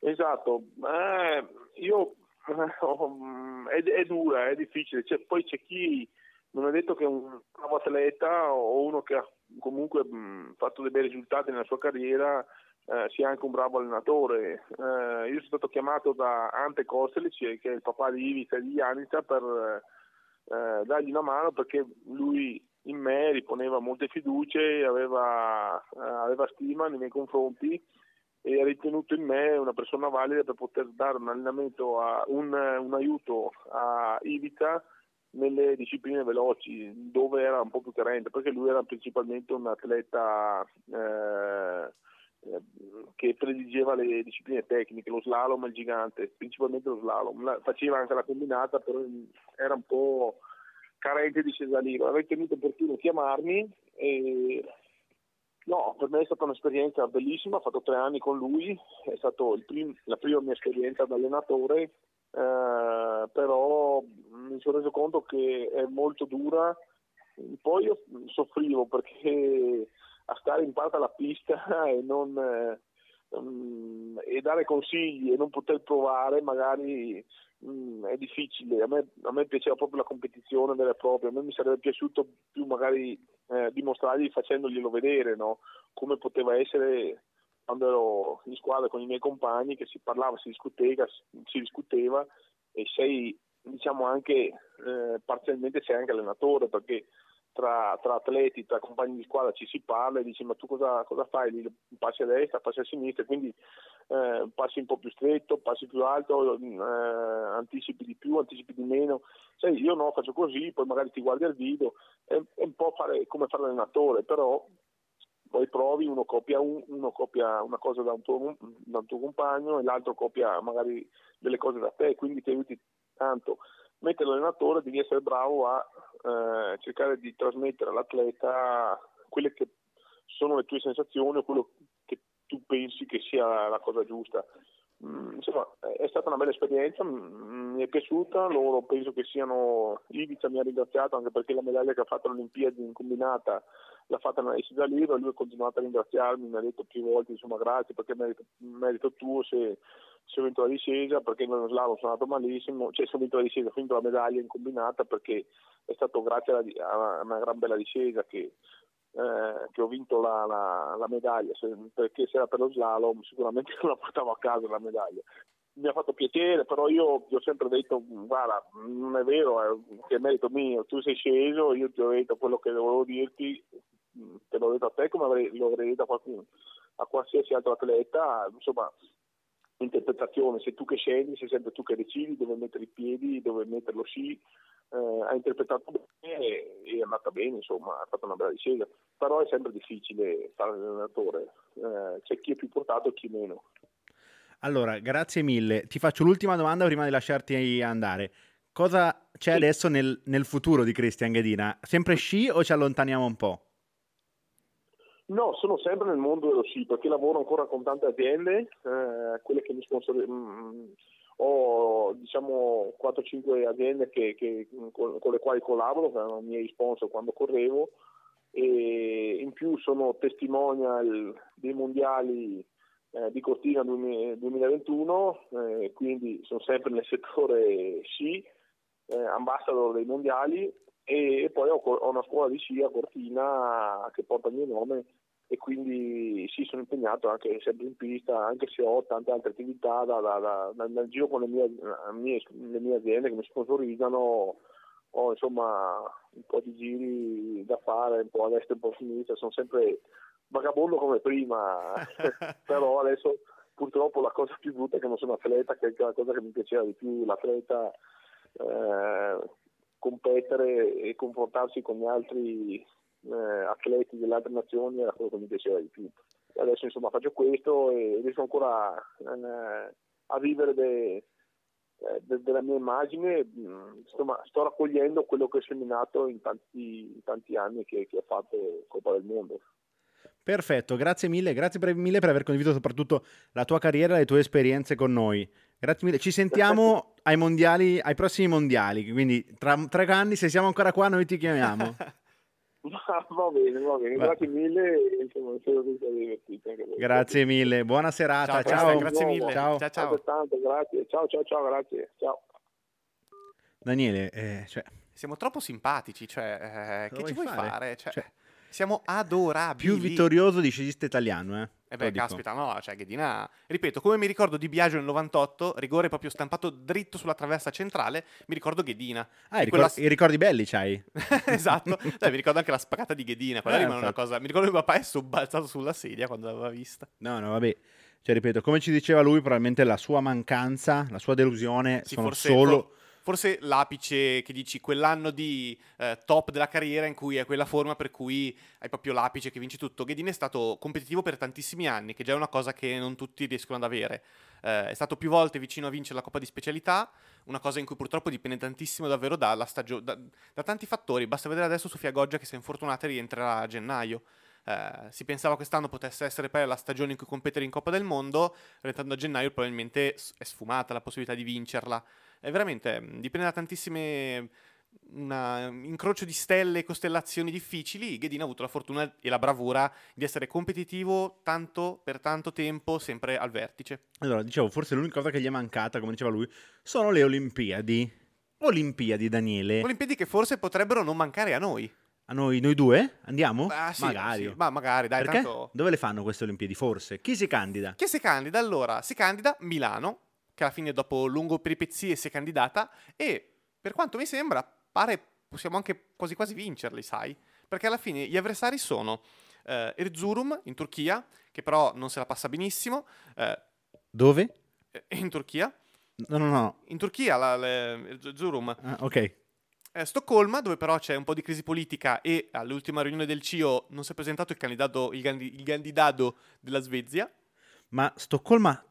[SPEAKER 7] Esatto, eh, io è, è, dura, è difficile. C'è, poi c'è chi non è detto che un bravo atleta o uno che ha comunque mh, mm, fatto dei bei risultati nella sua carriera eh, sia anche un bravo allenatore. Eh, io sono stato chiamato da Ante Kostelic, che è il papà di Ivica e di Janita, per eh, dargli una mano perché lui in me riponeva molte fiducie, aveva, eh, aveva stima nei miei confronti e ha ritenuto in me una persona valida per poter dare un allenamento, a, un, un aiuto a Ivica nelle discipline veloci dove era un po' più carente perché lui era principalmente un atleta eh, eh che prediligeva le discipline tecniche, lo slalom e il gigante, principalmente lo slalom, la, faceva anche la combinata però era un po' carente di Cesalino, aveva tenuto opportuno chiamarmi e No, per me è stata un'esperienza bellissima, ho fatto tre anni con lui, è stata la prima mia esperienza da allenatore, eh, però mi sono reso conto che è molto dura, poi io soffrivo perché a stare in parte alla pista e non... Eh, e dare consigli e non poter provare magari um, è difficile. A me, a me, piaceva proprio la competizione vera e propria, a me mi sarebbe piaciuto più magari eh, dimostrargli facendoglielo vedere no? come poteva essere quando ero in squadra con i miei compagni che si parlava, si discuteva, si discuteva e sei diciamo anche eh, parzialmente sei anche allenatore perché tra, tra, atleti, tra compagni di squadra ci si parla e dici ma tu cosa, cosa fai? Passi a destra, passi a sinistra, quindi eh, passi un po' più stretto, passi più alto, eh, anticipi di più, anticipi di meno. Sai, io no, faccio così, poi magari ti guardi al video, è, è un po' fare, come fare l'allenatore, però poi provi, uno copia, un, uno copia una cosa da un, tuo, da un tuo compagno e l'altro copia magari delle cose da te, quindi ti aiuti tanto mentre l'allenatore devi essere bravo a eh, cercare di trasmettere all'atleta quelle che sono le tue sensazioni o quello tu pensi che sia la cosa giusta. Mm, insomma, è stata una bella esperienza, mm, mi è piaciuta, loro penso che siano, Ivica mi ha ringraziato anche perché la medaglia che ha fatto all'Olimpiadi in combinata l'ha fatta nella da Libro, lui ha continuato a ringraziarmi, mi ha detto più volte insomma grazie perché merito, merito tuo se se ho vinto la discesa perché nello slalom sono andato malissimo, cioè se ho vinto la discesa, ho vinto la medaglia in combinata perché è stato grazie a, una gran bella discesa che, eh, che ho vinto la, la, la medaglia, se, perché se era per lo slalom sicuramente non la portavo a casa la medaglia. Mi ha fatto piacere, però io ti ho sempre detto, guarda, non è vero, che è merito mio, tu sei sceso, io ti ho detto quello che dovevo dirti, te l'ho detto a te come avrei, lo avrei detto a qualcuno, a qualsiasi altro atleta, insomma interpretazione, sei tu che scegli, sei sempre tu che decidi dove mettere i piedi, dove mettere lo sci, eh, ha interpretato bene e, e, è andata bene, insomma, ha fatto una bella discesa, però è sempre difficile fare l'allenatore, eh, c'è chi è più portato e chi meno.
[SPEAKER 2] Allora, grazie mille. Ti faccio l'ultima domanda prima di lasciarti andare. Cosa c'è sì. adesso nel, nel futuro di Cristian Ghedina? Sempre sci o ci allontaniamo un po'?
[SPEAKER 7] No, sono sempre nel mondo dello sci perché lavoro ancora con tante aziende, eh, quelle che mi sponsorizzano. Mm, ho diciamo 4-5 aziende che, che, con, con, le quali collaboro, che erano i miei sponsor quando correvo e in più sono testimonial dei mondiali eh, di Cortina 2021, eh, quindi sono sempre nel settore sci, eh, ambassador dei mondiali e, poi ho, ho, una scuola di sci a Cortina che porta il mio nome e quindi sì, sono impegnato anche sempre in pista, anche se ho tante altre attività da, da, da, da, da giro con le mie, mie, le mie aziende che mi sponsorizzano, ho insomma un po' di giri da fare, un po' a destra e un po' a sinistra, sono sempre vagabondo come prima, però adesso purtroppo la cosa più brutta è che non sono atleta, che è la cosa che mi piaceva di più, l'atleta eh, competere e confrontarsi con gli altri eh, atleti delle altre nazioni era quello che mi piaceva di più. Adesso insomma faccio questo e riesco ancora eh, a vivere de, eh, de, della mia immagine, insomma sto raccogliendo quello che ho seminato in tanti, in tanti anni che, che ho fatto Coppa del Mondo.
[SPEAKER 2] Perfetto, grazie mille, grazie per, mille per aver condiviso soprattutto la tua carriera e le tue esperienze con noi. Grazie mille, ci sentiamo ai mondiali, ai prossimi mondiali, quindi tra tre anni se siamo ancora qua noi ti chiamiamo.
[SPEAKER 7] va bene, va bene, va. grazie mille. Insomma, spero che sia divertito.
[SPEAKER 2] Grazie mille, buona serata.
[SPEAKER 1] Ciao, ciao. grazie mille. Ciao,
[SPEAKER 7] ciao. ciao. grazie. Ciao, ciao, ciao, grazie. Ciao.
[SPEAKER 2] Daniele, eh, cioè...
[SPEAKER 1] siamo troppo simpatici, cioè, eh, che ci vuoi fare? fare? Cioè, cioè, siamo adorabili.
[SPEAKER 2] Più vittorioso di scegista italiano, eh.
[SPEAKER 1] Eh beh, caspita, no, cioè Ghedina... Ripeto, come mi ricordo di Biagio nel 98, rigore proprio stampato dritto sulla traversa centrale, mi ricordo Ghedina.
[SPEAKER 2] Ah, i, quella... i ricordi belli c'hai.
[SPEAKER 1] esatto. cioè, mi ricordo anche la spaccata di Ghedina, quella eh, rimane una cosa... Mi ricordo che papà è sobbalzato sulla sedia quando l'aveva vista.
[SPEAKER 2] No, no, vabbè. Cioè, ripeto, come ci diceva lui, probabilmente la sua mancanza, la sua delusione sì, sono solo
[SPEAKER 1] forse l'apice che dici quell'anno di eh, top della carriera in cui è quella forma per cui hai proprio l'apice che vinci tutto. Ghedin è stato competitivo per tantissimi anni, che già è una cosa che non tutti riescono ad avere. Eh, è stato più volte vicino a vincere la Coppa di Specialità, una cosa in cui purtroppo dipende tantissimo davvero dalla stagio- da, da, tanti fattori. Basta vedere adesso Sofia Goggia che si è infortunata rientrerà a gennaio. eh, si pensava quest'anno potesse essere poi la stagione in cui competere in Coppa del Mondo, restando a gennaio probabilmente è sfumata la possibilità di vincerla. È veramente, dipende da tantissime un incrocio di stelle e costellazioni difficili, Ghedin ha avuto la fortuna e la bravura di essere competitivo tanto per tanto tempo, sempre al vertice.
[SPEAKER 2] Allora, dicevo, forse l'unica cosa che gli è mancata, come diceva lui, sono le Olimpiadi. Olimpiadi, Daniele.
[SPEAKER 1] Olimpiadi che forse potrebbero non mancare a noi.
[SPEAKER 2] A noi, noi due? Andiamo?
[SPEAKER 1] Ah, sì,
[SPEAKER 2] magari.
[SPEAKER 1] sì, ma magari, dai,
[SPEAKER 2] Perché?
[SPEAKER 1] tanto...
[SPEAKER 2] Dove le fanno queste Olimpiadi? Forse. Chi si candida?
[SPEAKER 1] Chi si candida? Allora, si candida Milano, che alla fine dopo lungo peripezie si è candidata e per quanto mi sembra pare possiamo anche quasi quasi vincerli, sai? Perché alla fine gli avversari sono eh, Erzurum in Turchia, che però non se la passa benissimo, eh,
[SPEAKER 2] Dove?
[SPEAKER 1] in Turchia,
[SPEAKER 2] No, no, no.
[SPEAKER 1] in Turchia la, le- Erzurum,
[SPEAKER 2] Ah, ok.
[SPEAKER 1] eh, Stoccolma, dove però c'è un po' di crisi politica e all'ultima riunione del CIO non si è presentato il candidato, il, candi- il candidato della Svezia.
[SPEAKER 2] Ma Stoccolma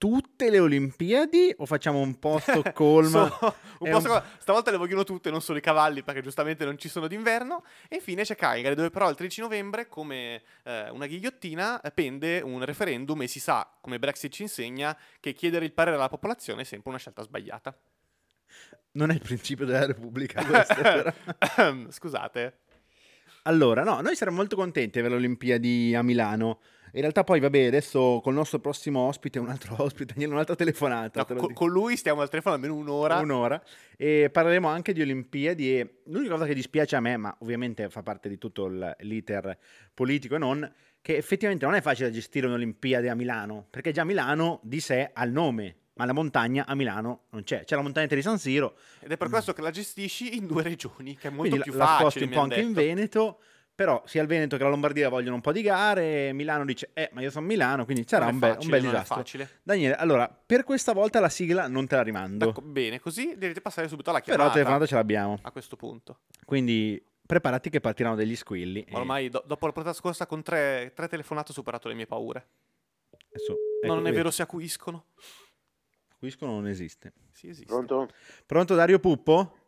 [SPEAKER 2] tutte le Olimpiadi o facciamo un po' Stoccolma?
[SPEAKER 1] So- un po'
[SPEAKER 2] un-
[SPEAKER 1] sta- stavolta le vogliono tutte, non solo i cavalli, perché giustamente non ci sono d'inverno. E infine c'è Cagliari, dove però il 13 novembre, come eh, una ghigliottina, eh, pende un referendum e si sa, come Brexit ci insegna, che chiedere il parere alla popolazione è sempre una scelta sbagliata.
[SPEAKER 2] Non è il principio della Repubblica questo.
[SPEAKER 1] Scusate.
[SPEAKER 2] Allora, no, noi saremmo molto contenti di avere le Olimpiadi a Milano. In realtà poi, vabbè, adesso col nostro prossimo ospite, un altro ospite, un'altra telefonata.
[SPEAKER 1] No, co- con lui stiamo al telefono almeno un'ora.
[SPEAKER 2] Un'ora. E parleremo anche di Olimpiadi e l'unica cosa che dispiace a me, ma ovviamente fa parte di tutto l'iter politico e non, che effettivamente non è facile gestire un'Olimpiade a Milano, perché già Milano di sé ha il nome, ma la montagna a Milano non c'è. C'è la montagna di San Siro,
[SPEAKER 1] Ed è per questo che la gestisci in due regioni, che è molto
[SPEAKER 2] quindi
[SPEAKER 1] più
[SPEAKER 2] la, la sposti
[SPEAKER 1] facile.
[SPEAKER 2] un po' anche in
[SPEAKER 1] detto.
[SPEAKER 2] Veneto, però sia il Veneto che la Lombardia vogliono un po' di gare, Milano dice, eh, ma io sono Milano, quindi sarà un, be- un bel disastro.
[SPEAKER 1] facile.
[SPEAKER 2] Daniele, allora, per questa volta la sigla non te la rimando,
[SPEAKER 1] D'accordo, bene, così dovete passare subito alla
[SPEAKER 2] però
[SPEAKER 1] chiamata.
[SPEAKER 2] la telefonata ce l'abbiamo,
[SPEAKER 1] a questo punto.
[SPEAKER 2] quindi preparati che partiranno degli squilli. e-
[SPEAKER 1] Ormai do- dopo la puntata scorsa con tre, tre telefonate ho superato le mie paure.
[SPEAKER 2] Adesso,
[SPEAKER 1] non
[SPEAKER 2] ecco,
[SPEAKER 1] è vero si acuiscono.
[SPEAKER 2] Quisco non esiste.
[SPEAKER 1] Sì, esiste.
[SPEAKER 3] Pronto?
[SPEAKER 2] Pronto Dario Puppo?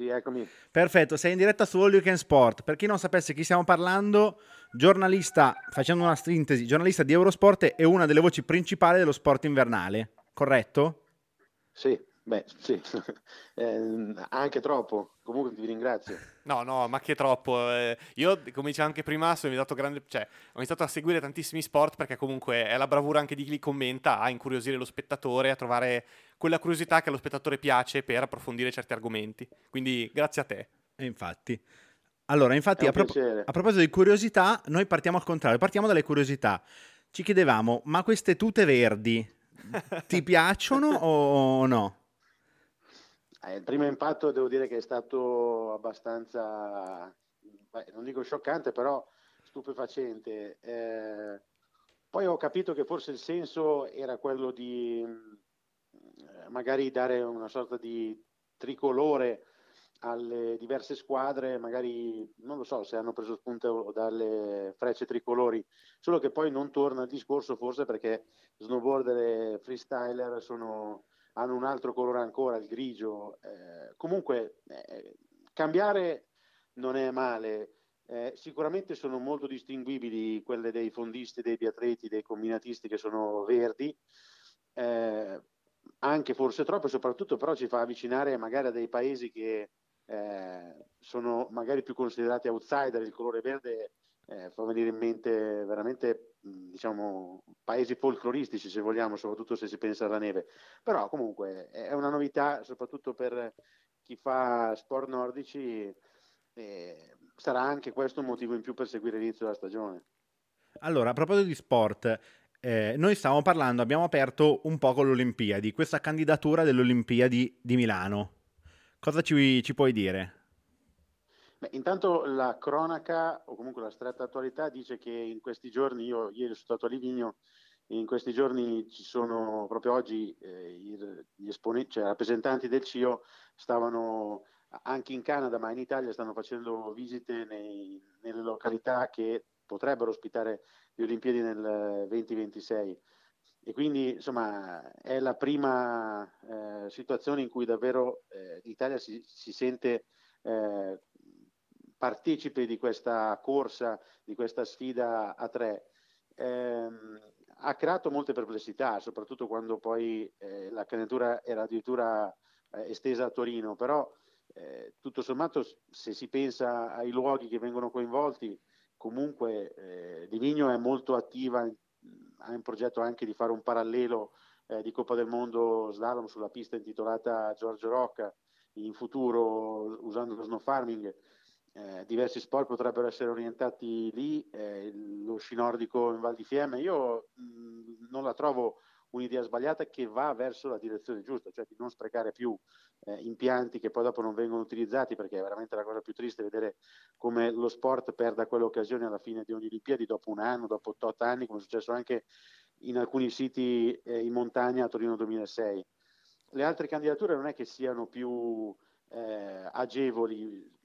[SPEAKER 3] Sì, eccomi.
[SPEAKER 2] Perfetto, sei in diretta su All You Can Sport. Per chi non sapesse chi stiamo parlando, giornalista, facendo una sintesi, giornalista di Eurosport e una delle voci principali dello sport invernale, corretto?
[SPEAKER 3] Sì, beh, sì. Eh, anche troppo. Comunque ti ringrazio.
[SPEAKER 1] No, no, ma che troppo. eh. io, come dicevo anche prima, sono diventato grande. Cioè, ho iniziato a seguire tantissimi sport perché comunque è la bravura anche di chi li commenta a incuriosire lo spettatore, a trovare quella curiosità che allo spettatore piace per approfondire certi argomenti. Quindi, grazie a te.
[SPEAKER 2] E infatti. Allora, infatti, a, prop- a proposito di curiosità, noi partiamo al contrario, partiamo dalle curiosità. Ci chiedevamo, ma queste tute verdi ti piacciono o no?
[SPEAKER 3] Eh, il primo impatto devo dire che è stato abbastanza, beh, non dico scioccante, però stupefacente. Eh, poi ho capito che forse il senso era quello di eh, magari dare una sorta di tricolore alle diverse squadre, magari non lo so se hanno preso spunto dalle frecce tricolori, solo che poi non torna il discorso forse perché snowboarder e freestyler sono hanno un altro colore ancora, il grigio. Eh, comunque, eh, cambiare non è male. Eh, sicuramente sono molto distinguibili quelle dei fondisti, dei biatleti, dei combinatisti che sono verdi, eh, anche forse troppo, soprattutto però ci fa avvicinare magari a dei paesi che eh, sono magari più considerati outsider. Il colore verde eh, fa venire in mente veramente diciamo paesi folcloristici se vogliamo, soprattutto se si pensa alla neve. Però comunque è una novità, soprattutto per chi fa sport nordici, e sarà anche questo un motivo in più per seguire l'inizio della stagione.
[SPEAKER 2] Allora, a proposito di sport, eh, noi stavamo parlando, abbiamo aperto un po' con le Olimpiadi, questa candidatura delle Olimpiadi di Milano. Cosa ci, ci puoi dire?
[SPEAKER 3] Beh, intanto la cronaca, o comunque la stretta attualità, dice che in questi giorni, io ieri sono stato a Livigno, in questi giorni ci sono, proprio oggi, eh, gli esponenti, cioè rappresentanti del CIO stavano anche in Canada, ma in Italia stanno facendo visite nei- nelle località che potrebbero ospitare le Olimpiadi nel 2026. E quindi insomma è la prima eh, situazione in cui davvero eh, l'Italia si, si sente eh, partecipe di questa corsa, di questa sfida a tre. Ehm, ha creato molte perplessità, soprattutto quando poi eh, la candidatura era addirittura eh, estesa a Torino, però eh, tutto sommato se si pensa ai luoghi che vengono coinvolti, comunque eh, Livigno è molto attiva, ha in progetto anche di fare un parallelo eh, di Coppa del Mondo slalom sulla pista intitolata Giorgio Rocca in futuro usando lo snow farming. Eh, diversi sport potrebbero essere orientati lì, eh, lo sci nordico in Val di Fiemme, io mh, non la trovo un'idea sbagliata che va verso la direzione giusta, cioè di non sprecare più eh, impianti che poi dopo non vengono utilizzati, perché è veramente la cosa più triste vedere come lo sport perda quell'occasione alla fine di ogni Olimpiadi, dopo un anno, dopo 8 anni, come è successo anche in alcuni siti eh, in montagna a Torino 2006. Le altre candidature non è che siano più eh, agevoli,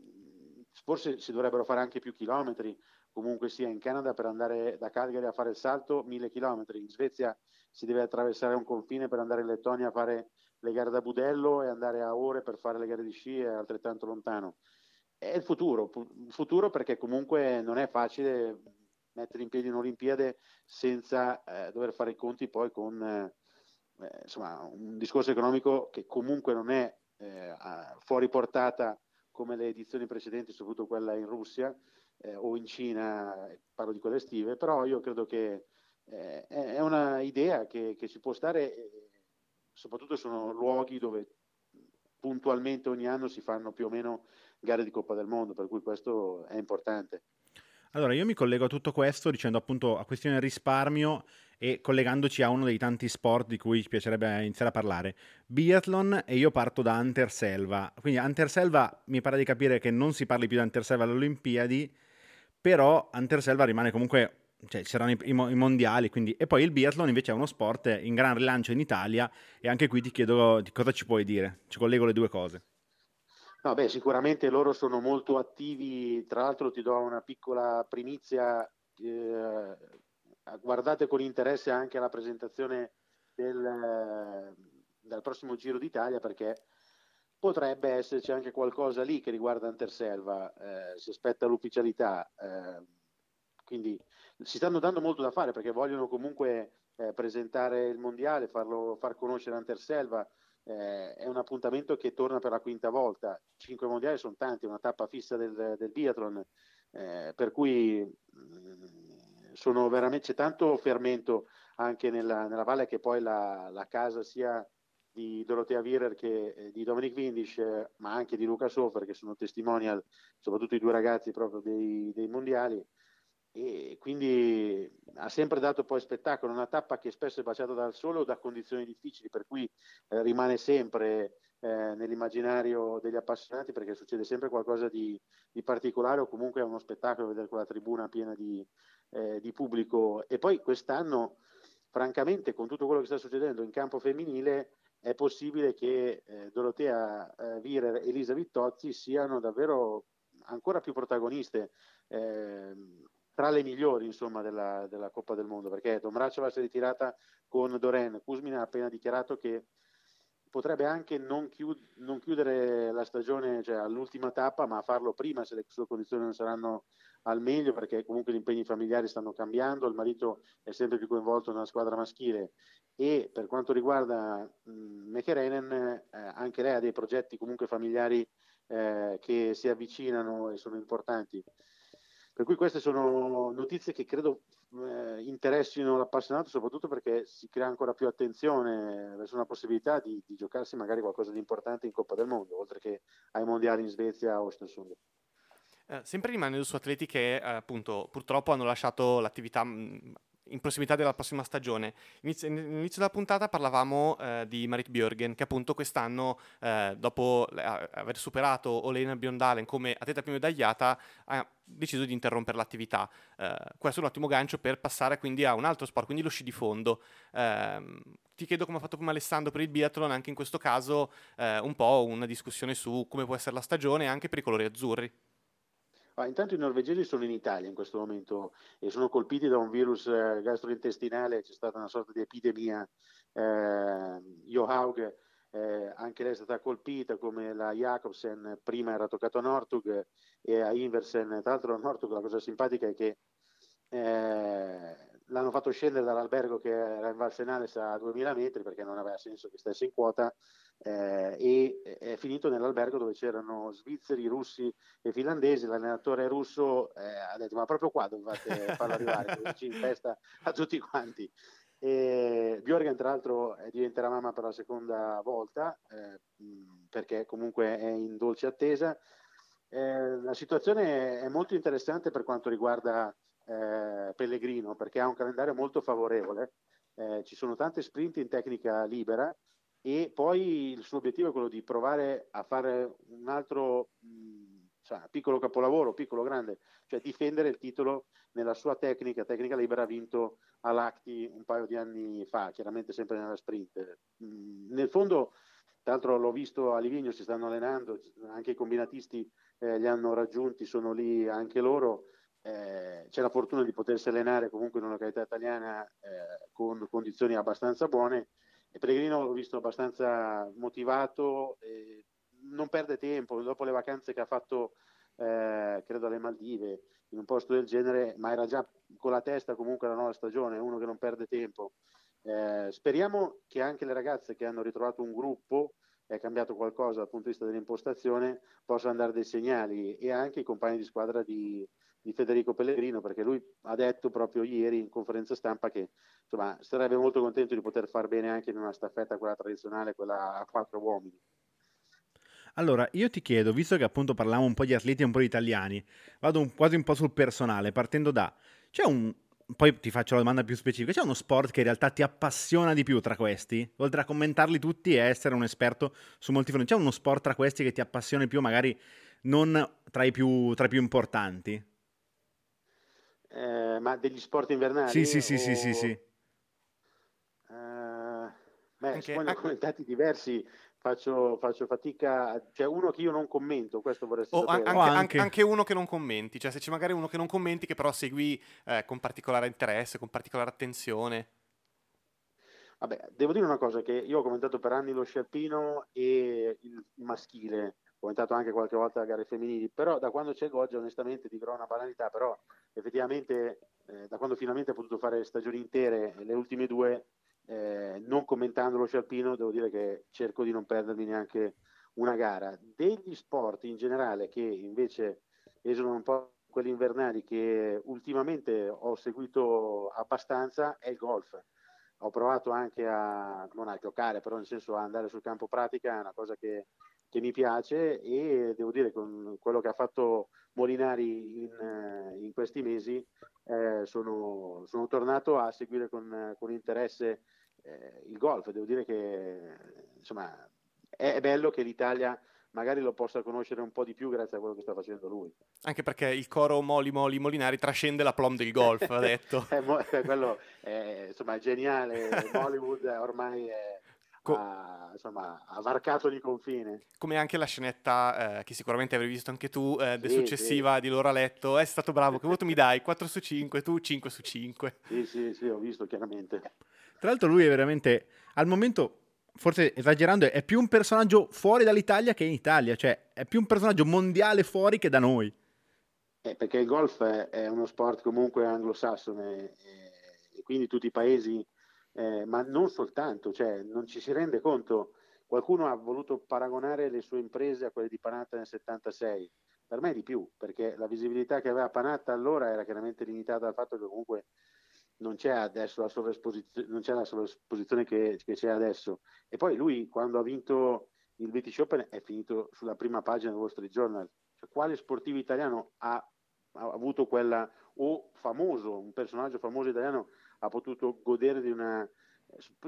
[SPEAKER 3] forse si dovrebbero fare anche più chilometri, comunque sia in Canada per andare da Calgary a fare il salto mille chilometri, in Svezia si deve attraversare un confine per andare in Lettonia a fare le gare da Budello e andare a ore per fare le gare di sci è altrettanto lontano. È il futuro, il futuro perché comunque non è facile mettere in piedi un'Olimpiade senza eh, dover fare i conti poi con eh, insomma, un discorso economico che comunque non è eh, fuori portata come le edizioni precedenti, soprattutto quella in Russia eh, o in Cina, parlo di quelle estive, però io credo che eh, è una idea che, che, ci può stare, soprattutto sono luoghi dove puntualmente ogni anno si fanno più o meno gare di Coppa del Mondo, per cui questo è importante.
[SPEAKER 2] Allora, io mi collego a tutto questo dicendo appunto a questione risparmio e collegandoci a uno dei tanti sport di cui ci piacerebbe iniziare a parlare. Biathlon e io parto da Anterselva. Quindi Anterselva mi pare di capire che non si parli più di Anterselva alle Olimpiadi, però Anterselva rimane comunque cioè ci saranno i, i, i, mondiali, quindi... e poi il biathlon invece è uno sport in gran rilancio in Italia e anche qui ti chiedo cosa ci puoi dire, ci collego le due cose.
[SPEAKER 3] No, beh, sicuramente loro sono molto attivi, tra l'altro ti do una piccola primizia, eh, guardate con interesse anche la presentazione del, del prossimo Giro d'Italia perché potrebbe esserci anche qualcosa lì che riguarda Anterselva, eh, si aspetta l'ufficialità, eh, quindi si stanno dando molto da fare perché vogliono comunque eh, presentare il mondiale, farlo, far conoscere Anterselva, eh, è un appuntamento che torna per la quinta volta, cinque mondiali sono tanti, è una tappa fissa del, del biathlon, eh, per cui mh, mm, sono veramente, c'è tanto fermento anche nella, nella valle che poi la, la, casa sia di Dorotea Virer che eh, di Dominic Windisch, eh, ma anche di Luca Sofer, che sono testimonial, soprattutto i due ragazzi proprio dei, dei mondiali. E quindi ha sempre dato poi spettacolo, una tappa che spesso è baciata dal sole o da condizioni difficili, per cui eh, rimane sempre eh, nell'immaginario degli appassionati perché succede sempre qualcosa di, di, particolare o comunque è uno spettacolo vedere quella tribuna piena di, eh, di pubblico. E poi quest'anno, francamente, con tutto quello che sta succedendo in campo femminile, è possibile che eh, Dorotea eh, Virer e Elisa Vittozzi siano davvero ancora più protagoniste eh, tra le migliori insomma, della, della, Coppa del Mondo perché Domraceva si è ritirata con Doren Kuzmin ha appena dichiarato che potrebbe anche non, chiud- non chiudere la stagione cioè, all'ultima tappa ma farlo prima se le sue condizioni non saranno al meglio perché comunque gli impegni familiari stanno cambiando, il marito è sempre più coinvolto nella squadra maschile e per quanto riguarda Mecherenen eh, anche lei ha dei progetti comunque familiari eh, che si avvicinano e sono importanti. Per cui queste sono notizie che credo eh, interessino l'appassionato, soprattutto perché si crea ancora più attenzione verso una possibilità di, di, giocarsi magari qualcosa di importante in Coppa del Mondo, oltre che ai mondiali in Svezia o Östersund.
[SPEAKER 1] Eh, sempre rimanendo su atleti che eh, appunto purtroppo hanno lasciato l'attività mh, in prossimità della prossima stagione. Inizio, all'inizio della puntata parlavamo eh, di Marit Björgen, che appunto quest'anno, eh, dopo aver superato Olena Biondalen come atleta più medagliata, ha deciso di interrompere l'attività. Eh, questo è un ottimo gancio per passare quindi a un altro sport, quindi lo sci di fondo. Ehm, ti chiedo come ha fatto prima Alessandro per il biathlon, anche in questo caso eh, un po' una discussione su come può essere la stagione anche per i colori azzurri.
[SPEAKER 3] Ah, intanto i norvegesi sono in Italia in questo momento e sono colpiti da un virus eh, gastrointestinale, c'è stata una sorta di epidemia. Eh, Johaug eh, anche lei è stata colpita come la Jacobsen, prima era toccato a Nortug e a Inversen, tra l'altro a Nortug la cosa simpatica è che eh, l'hanno fatto scendere dall'albergo che era in Val Senales a 2000 metri perché non aveva senso che stesse in quota eh, e è finito nell'albergo dove c'erano svizzeri, russi e finlandesi. L'allenatore russo eh, ha detto: Ma proprio qua dovete farlo arrivare, così in testa a tutti quanti. E Bjorgen, tra l'altro, diventerà mamma per la seconda volta eh, perché comunque è in dolce attesa. Eh, la situazione è molto interessante per quanto riguarda eh, Pellegrino perché ha un calendario molto favorevole. Eh, ci sono tante sprint in tecnica libera e poi il suo obiettivo è quello di provare a fare un altro mh, cioè, piccolo capolavoro, piccolo grande, cioè difendere il titolo nella sua tecnica, tecnica libera ha vinto all'Acti un paio di anni fa, chiaramente sempre nella sprint. Mh, nel fondo, tra l'altro l'ho visto a Livigno, si stanno allenando, anche i combinatisti eh, li hanno raggiunti, sono lì anche loro. Eh, c'è la fortuna di potersi allenare comunque in una località italiana eh, con condizioni abbastanza buone e Pellegrino l'ho visto abbastanza motivato, non perde tempo, dopo le vacanze che ha fatto eh, credo alle Maldive, in un posto del genere, ma era già con la testa comunque la nuova stagione, uno che non perde tempo. Eh, speriamo che anche le ragazze che hanno ritrovato un gruppo è cambiato qualcosa dal punto di vista dell'impostazione, possano dare dei segnali e anche i compagni di squadra di, di Federico Pellegrino, perché lui ha detto proprio ieri in conferenza stampa che insomma, sarebbe molto contento di poter far bene anche in una staffetta, quella tradizionale, quella a quattro uomini.
[SPEAKER 2] Allora, io ti chiedo, visto che appunto parliamo un po' di atleti e un po' di italiani, vado un, quasi un po' sul personale, partendo da... C'è un... Poi ti faccio la domanda più specifica. C'è uno sport che in realtà ti appassiona di più tra questi? Oltre a commentarli tutti e essere un esperto su molti fronti. C'è uno sport tra questi che ti appassiona di più, magari non tra i più, tra i più importanti?
[SPEAKER 3] Eh, ma degli sport invernali?
[SPEAKER 2] Sì, sì, sì, o... sì, sì, sì.
[SPEAKER 3] Uh, beh, anche, poi ne ho commentati diversi, faccio, faccio, fatica, cioè uno che io non commento, questo vorrei
[SPEAKER 1] oh, sapere. Anche, anche. anche, uno che non commenti, cioè se c'è magari uno che non commenti che però segui eh, con particolare interesse, con particolare attenzione.
[SPEAKER 3] Vabbè, devo dire una cosa, che io ho commentato per anni lo scialpino e il maschile, commentato anche qualche volta le gare femminili, però da quando c'è Goggia onestamente dirò una banalità, però effettivamente eh, da quando finalmente ha potuto fare stagioni intere, le ultime due, eh, non commentando lo scialpino, devo dire che cerco di non perdermi neanche una gara. Degli sport in generale che invece esulano un po' quelli invernali che ultimamente ho seguito abbastanza è il golf. Ho provato anche a, non a giocare, però nel senso a andare sul campo pratica, è una cosa che che mi piace e devo dire con quello che ha fatto Molinari in, eh, in questi mesi eh, sono, sono, tornato a seguire con, con interesse eh, il golf. Devo dire che insomma, è, è bello che l'Italia magari lo possa conoscere un po' di più grazie a quello che sta facendo lui.
[SPEAKER 1] Anche perché il coro Moli Moli Molinari trascende la plom del golf, ha detto.
[SPEAKER 3] è, quello è, insomma, geniale, Hollywood ormai è, Co- ha, insomma, ha varcato di confine.
[SPEAKER 1] Come anche la scenetta eh, che sicuramente avrei visto anche tu, eh, sì, successiva sì. di Loro a letto. È stato bravo, che voto mi dai? 4 su 5, tu 5 su 5.
[SPEAKER 3] Sì, sì, sì, ho visto chiaramente.
[SPEAKER 2] Tra l'altro lui è veramente, al momento, forse esagerando, è più un personaggio fuori dall'Italia che in Italia, cioè è più un personaggio mondiale fuori che da noi.
[SPEAKER 3] Eh, perché il golf è, uno sport comunque anglosassone e, e quindi tutti i paesi eh, ma non soltanto, cioè non ci si rende conto. Qualcuno ha voluto paragonare le sue imprese a quelle di Panatta nel 76, per me di più, perché la visibilità che aveva Panatta allora era chiaramente limitata dal fatto che comunque non c'è adesso la sovraesposizione, non c'è la sovraesposizione che, che c'è adesso. E poi lui, quando ha vinto il British Open, è finito sulla prima pagina del Wall Street Journal. Cioè, quale sportivo italiano ha, ha avuto quella, o famoso, un personaggio famoso italiano ha potuto godere di, una,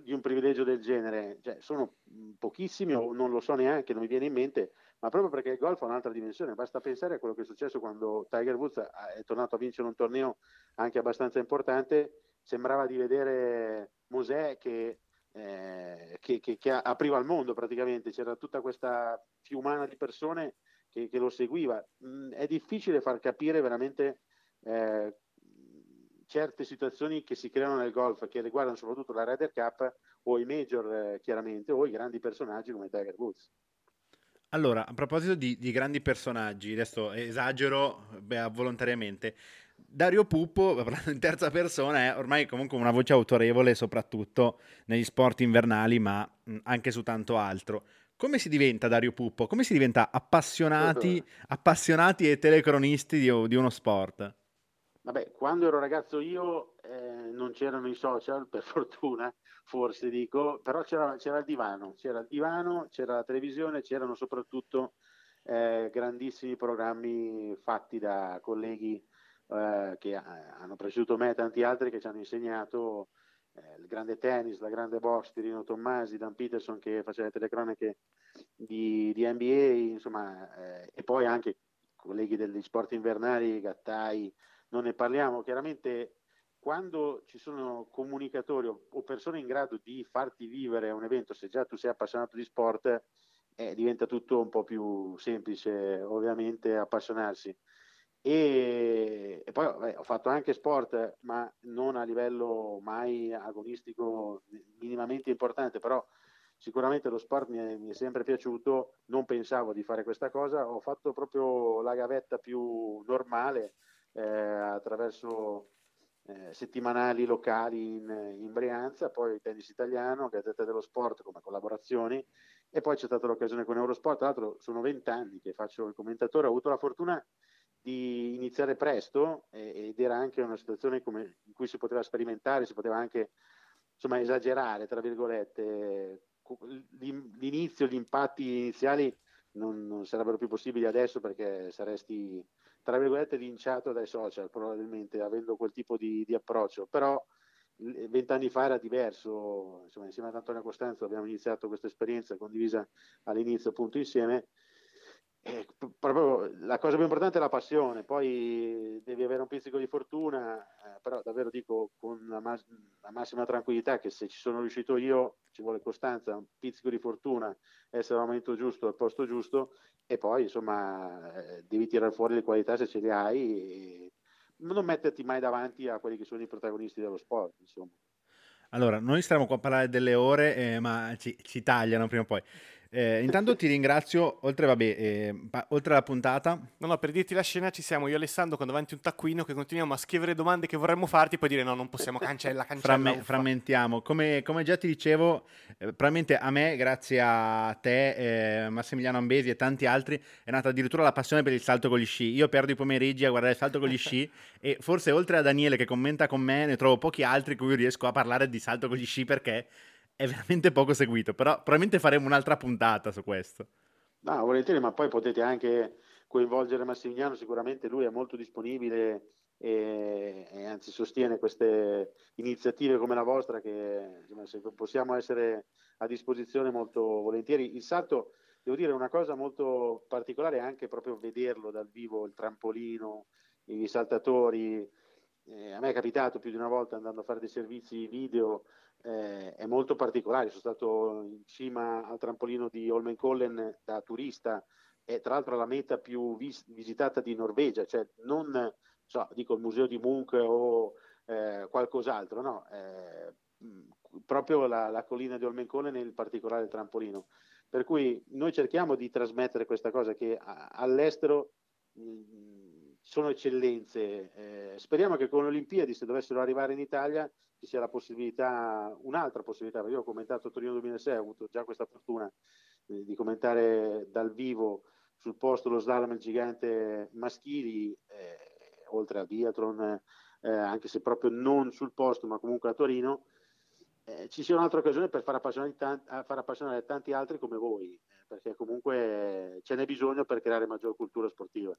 [SPEAKER 3] di un privilegio del genere. Cioè, sono pochissimi o non lo so neanche, non mi viene in mente, ma proprio perché il golf ha un'altra dimensione. Basta pensare a quello che è successo quando Tiger Woods è tornato a vincere un torneo anche abbastanza importante. Sembrava di vedere Mosè che, eh, che, che, che apriva il mondo praticamente, c'era tutta questa fiumana di persone che, lo seguiva. Mm, è difficile far capire veramente eh, certe situazioni che si creano nel golf che riguardano soprattutto la Ryder Cup o i major eh, chiaramente o i grandi personaggi come Tiger Woods.
[SPEAKER 2] Allora, a proposito di, di grandi personaggi, adesso esagero beh, volontariamente, Dario Puppo, in terza persona, è ormai comunque una voce autorevole, soprattutto negli sport invernali, ma anche su tanto altro. Come si diventa Dario Puppo? Come si diventa appassionati, appassionati e telecronisti di, di uno sport?
[SPEAKER 3] Vabbè, quando ero ragazzo io eh, non c'erano i social, per fortuna, forse dico, però c'era, c'era, il divano, c'era il divano, c'era la televisione, c'erano soprattutto eh, grandissimi programmi fatti da colleghi eh, che hanno preceduto me e tanti altri che ci hanno insegnato eh, il grande tennis, la grande box di Rino Tommasi, Dan Peterson che faceva le telecronache di, di NBA, insomma, eh, e poi anche colleghi degli sport invernali, Gattai, non ne parliamo. Chiaramente quando ci sono comunicatori o, persone in grado di farti vivere un evento, se già tu sei appassionato di sport, eh, diventa tutto un po' più semplice ovviamente appassionarsi. E, e poi vabbè, ho fatto anche sport, ma non a livello mai agonistico minimamente importante, però sicuramente lo sport mi è, mi è, sempre piaciuto, non pensavo di fare questa cosa, ho fatto proprio la gavetta più normale eh, attraverso eh, settimanali locali in, in, Brianza, poi tennis italiano, Gazzetta dello Sport come collaborazioni e poi c'è stata l'occasione con Eurosport, tra l'altro sono vent'anni che faccio il commentatore, ho avuto la fortuna di iniziare presto ed era anche una situazione come, in cui si poteva sperimentare, si poteva anche insomma, esagerare, tra virgolette. L'inizio, gli impatti iniziali non, non sarebbero più possibili adesso perché saresti tra virgolette linciato dai social probabilmente avendo quel tipo di, di approccio. Però vent'anni fa era diverso insomma insieme ad Antonio Costanzo abbiamo iniziato questa esperienza condivisa all'inizio appunto insieme eh, proprio la cosa più importante è la passione, poi devi avere un pizzico di fortuna, eh, però davvero dico con la, mas- la, massima tranquillità che se ci sono riuscito io ci vuole costanza, un pizzico di fortuna, essere al momento giusto, al posto giusto e poi insomma eh, devi tirare fuori le qualità se ce le hai e non metterti mai davanti a quelli che sono i protagonisti dello sport. Insomma.
[SPEAKER 2] Allora, noi stiamo qua a parlare delle ore, eh, ma ci, ci tagliano prima o poi. Eh, intanto ti ringrazio, oltre, vabbè, eh, oltre alla puntata.
[SPEAKER 1] No, no, per dirti la scena ci siamo io e Alessandro con davanti un taccuino che continuiamo a scrivere domande che vorremmo farti, poi dire no, non possiamo, cancella, cancella.
[SPEAKER 2] Framme- frammentiamo. Come, come, già ti dicevo, eh, probabilmente a me, grazie a te, eh, Massimiliano Ambesi e tanti altri, è nata addirittura la passione per il salto con gli sci. Io perdo i pomeriggi a guardare il salto con gli sci e forse oltre a Daniele che commenta con me, ne trovo pochi altri con cui riesco a parlare di salto con gli sci perché è veramente poco seguito, però probabilmente faremo un'altra puntata su questo.
[SPEAKER 3] No, volentieri, ma poi potete anche coinvolgere Massimiliano, sicuramente lui è molto disponibile e, e anzi sostiene queste iniziative come la vostra che insomma, possiamo essere a disposizione molto volentieri. Il salto, devo dire, è una cosa molto particolare anche proprio vederlo dal vivo, il trampolino, i saltatori. Eh, a me è capitato più di una volta andando a fare dei servizi video eh, è molto particolare. Sono stato in cima al trampolino di Holmenkollen da turista e tra l'altro la meta più vis- visitata di Norvegia, cioè non so, dico il museo di Munch o eh, qualcos'altro, no, eh, proprio la, la, collina di Holmenkollen e in particolare il trampolino. Per cui noi cerchiamo di trasmettere questa cosa che a, all'estero mh, sono eccellenze. Eh, speriamo che con le Olimpiadi, se dovessero arrivare in Italia, ci sia la possibilità, un'altra possibilità, perché io ho commentato Torino 2006, ho avuto già questa fortuna eh, di commentare dal vivo sul posto lo slalom gigante maschili, eh, oltre al biathlon, eh, anche se proprio non sul posto, ma comunque a Torino, eh, ci sia un'altra occasione per far appassionare, tanti, far appassionare tanti altri come voi, eh, perché comunque ce n'è bisogno per creare maggior cultura sportiva.